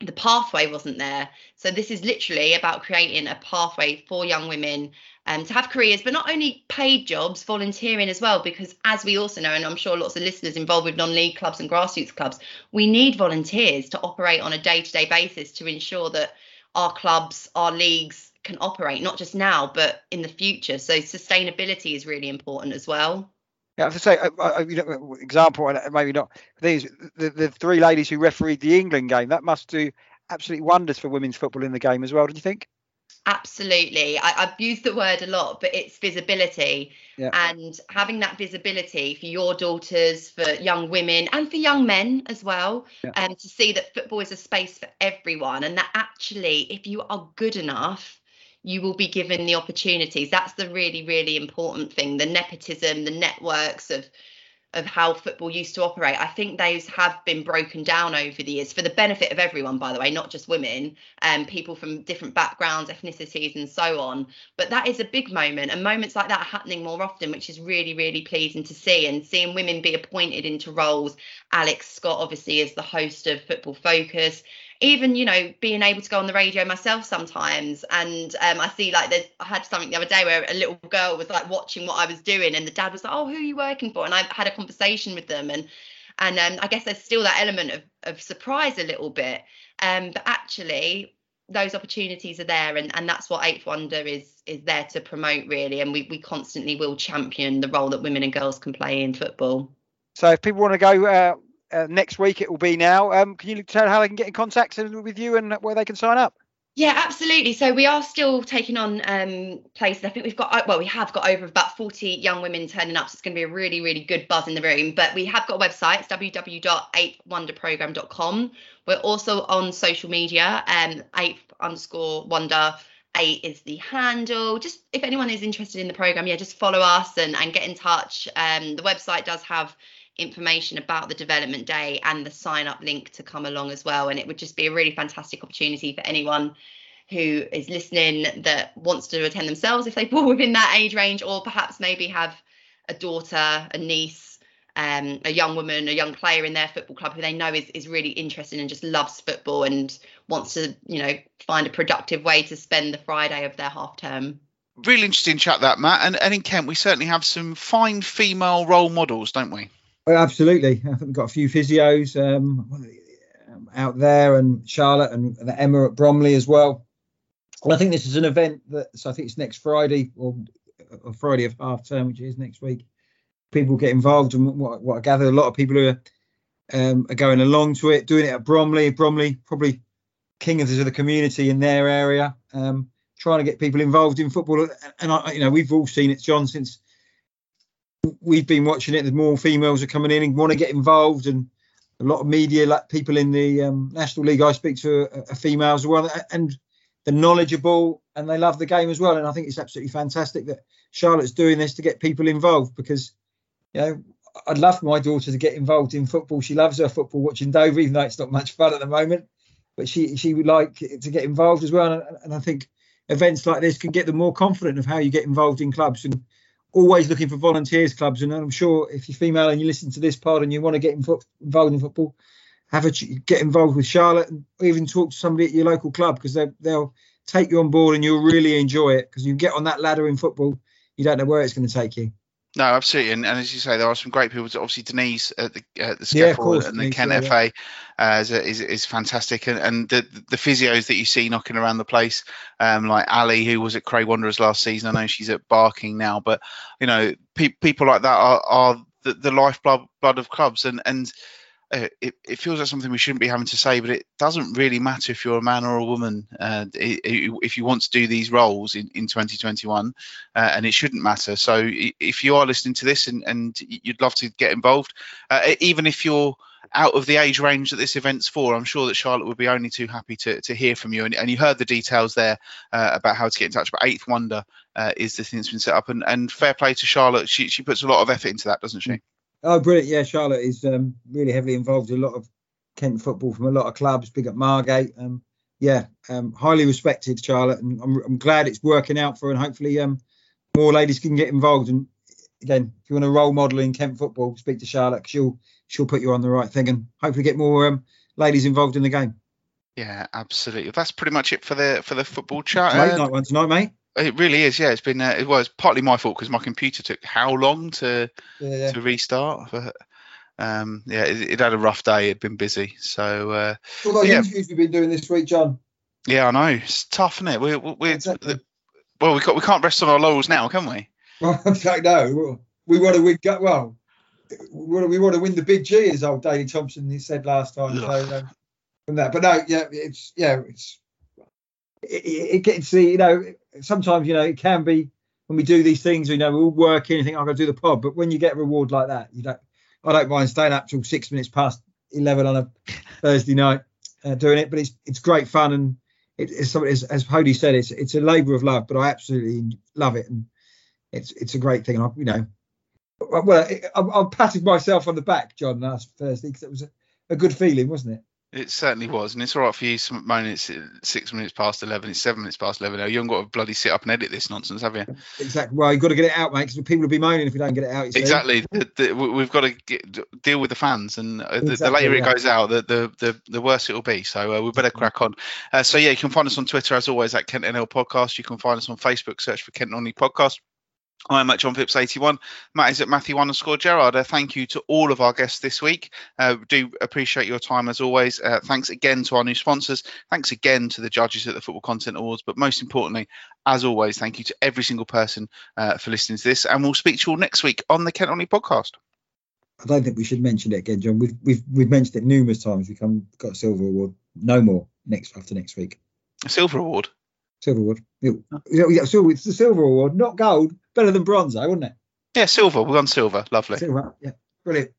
the pathway wasn't there. So this is literally about creating a pathway for young women um, to have careers, but not only paid jobs, volunteering as well. Because as we also know, and I'm sure lots of listeners involved with non-league clubs and grassroots clubs, we need volunteers to operate on a day-to-day basis to ensure that our clubs, our leagues can operate not just now but in the future. So sustainability is really important as well. Yeah, I have to say, uh, uh, you know, example, and maybe not these, the, the three ladies who refereed the England game, that must do absolutely wonders for women's football in the game as well, do you think? Absolutely. I, have used the word a lot, but it's visibility. Yeah. And having that visibility for your daughters, for young women, and for young men as well, yeah. um, to see that football is a space for everyone. And that actually, if you are good enough, you will be given the opportunities. That's the really, really important thing. The nepotism, the networks of of how football used to operate. I think those have been broken down over the years for the benefit of everyone, by the way, not just women, um, people from different backgrounds, ethnicities, and so on. But that is a big moment, and moments like that are happening more often, which is really, really pleasing to see. And seeing women be appointed into roles. Alex Scott, obviously, is the host of Football Focus even you know being able to go on the radio myself sometimes. And um, i see like there's i had something the other day where a little girl was like watching what i was doing and the dad was like oh who are you working for? And i had a conversation with them and and um, i guess there's still that element of, of surprise a little bit. Um, but actually those opportunities are there and, and that's what eighth wonder is is there to promote really. And we, we constantly will champion the role that women and girls can play in football. So if people want to go uh, uh, next week it will be now. Um, can you tell how they can get in contact with you and where they can sign up? Yeah, absolutely. So we are still taking on um, places. I think we've got, uh, well, we have got over about 40 young women turning up. So it's going to be a really, really good buzz in the room. But we have got a website, it's www.8wonderprogram.com. We're also on social media, um, 8 underscore wonder. Eight is the handle. Just if anyone is interested in the program, yeah, just follow us and, and get in touch. Um, the website does have information about the development day and the sign up link to come along as well. And it would just be a really fantastic opportunity for anyone who is listening that wants to attend themselves if they fall within that age range, or perhaps maybe have a daughter, a niece, um, a young woman, a young player in their football club who they know is, is really interested and just loves football and wants to, you know, find a productive way to spend the Friday of their half term. Really interesting chat that, Matt. And, and in Kent, we certainly have some fine female role models, don't we? Well, absolutely. I think we've got a few physios um, out there, and Charlotte and, and, Emma at Bromley as well. And I think this is an event that, so I think it's next Friday or, or Friday of half term, which is next week. People get involved, and what, what I gather, a lot of people who are, um, are going along to it, doing it at Bromley. Bromley probably king of the community in their area, um, trying to get people involved in football. And I, you know, we've all seen it, John, since we've been watching it. The more females are coming in and want to get involved, and a lot of media, like people in the um, National League, I speak to are, are females as well, and they're knowledgeable and they love the game as well. And I think it's absolutely fantastic that Charlotte's doing this to get people involved because, you know, I'd love my daughter to get involved in football. She loves her football watching Dover, even though it's not much fun at the moment. But she she would like to get involved as well. And, and I think events like this can get them more confident of how you get involved in clubs and always looking for volunteers clubs, and I'm sure if you're female and you listen to this pod and you want to get involved in football, have a get involved with Charlotte and even talk to somebody at your local club because they'll take you on board and you'll really enjoy it because you get on that ladder in football, you don't know where it's going to take you. No, absolutely, and, and, as you say, there are some great people. Obviously, Denise at the, at the SCEFL yeah, and the Kent FA uh, is, is, is fantastic, and, and the the physios that you see knocking around the place, um, like Ali, who was at Cray Wanderers last season. I know she's at Barking now, but you know, pe- people like that are, are the, the lifeblood blood of clubs, and and uh, it, it feels like something we shouldn't be having to say, but it doesn't really matter if you're a man or a woman. Uh, it, it, if you want to do these roles in, in 2021, uh, and it shouldn't matter. So if you are listening to this and, and you'd love to get involved, uh, even if you're out of the age range that this event's for, I'm sure that Charlotte would be only too happy to, to hear from you. And, and you heard the details there uh, about how to get in touch. But Eighth Wonder uh, is the thing that's been set up, and, and fair play to Charlotte. She she puts a lot of effort into that, doesn't she? Oh, brilliant! Yeah, Charlotte is um, really heavily involved in a lot of Kent football from a lot of clubs. Big at Margate. Um, yeah, um, highly respected Charlotte, and I'm, I'm, glad it's working out for her. And hopefully, um, more ladies can get involved. And again, if you want a role model in Kent football, speak to Charlotte. She'll she'll put you on the right thing, and hopefully get more um, ladies involved in the game. Yeah, absolutely. That's pretty much it for the for the football chat. Late night one tonight, mate. It really is. Yeah, it's been. Uh, it was partly my fault because my computer took how long to Yeah, to restart. But um, yeah, it, it had a rough day. It'd been busy. So uh, All those Yeah. interviews we've been doing this week, John. yeah, I know it's tough, isn't it? We we Exactly. well, we got we can't rest on our laurels now, can we? Well, I don't know. We want to win. Well, we want to, we want to win the big G, as old Daley Thompson said last time. So, um, from that, but no, yeah, it's yeah, it's it, it, it gets the you know sometimes you know it can be when we do these things, you know, we're all working think I'm going to do the pod, but when you get a reward like that, you don't. I don't mind staying up till six minutes past eleven on a Thursday night uh, doing it, but it's it's great fun and it, it's something as, as Hody said, it's it's a labour of love, but I absolutely love it and it's it's a great thing. And I, you know, well, I, I patted myself on the back, John, last Thursday because it was a, a good feeling, wasn't it? It certainly was, and it's all right for you. It's six minutes past eleven. It's seven minutes past eleven now. You haven't got to bloody sit up and edit this nonsense, have you? Exactly. Well, you've got to get it out, mate, because people will be moaning if we don't get it out. Exactly. The, the, we- we've got to get, deal with the fans, and uh, the, the Exactly, later it goes out, the the the, the worse it will be. So uh, we better crack on. Uh, so yeah, you can find us on Twitter as always at Kent NL Podcast. You can find us on Facebook. Search for Kent Non-League Podcast. I'm at John Phipps 81. Matt is at Matthew underscore Gerard. Uh, thank you to all of our guests this week. Uh, do appreciate your time as always. Uh, thanks again to our new sponsors. Thanks again to the judges at the Football Content Awards. But most importantly, as always, thank you to every single person uh, for listening to this. And we'll speak to you all next week on the Kent Non-League Podcast. I don't think we should mention it again, John. We've we've we've mentioned it numerous times. We come got a silver award. No more next after next week. A silver award. Silver award. Yeah, silver. It's the silver award, not gold. Better than bronze, though, wouldn't it? Yeah, silver. We're on silver. Lovely. Silver. Yeah, brilliant.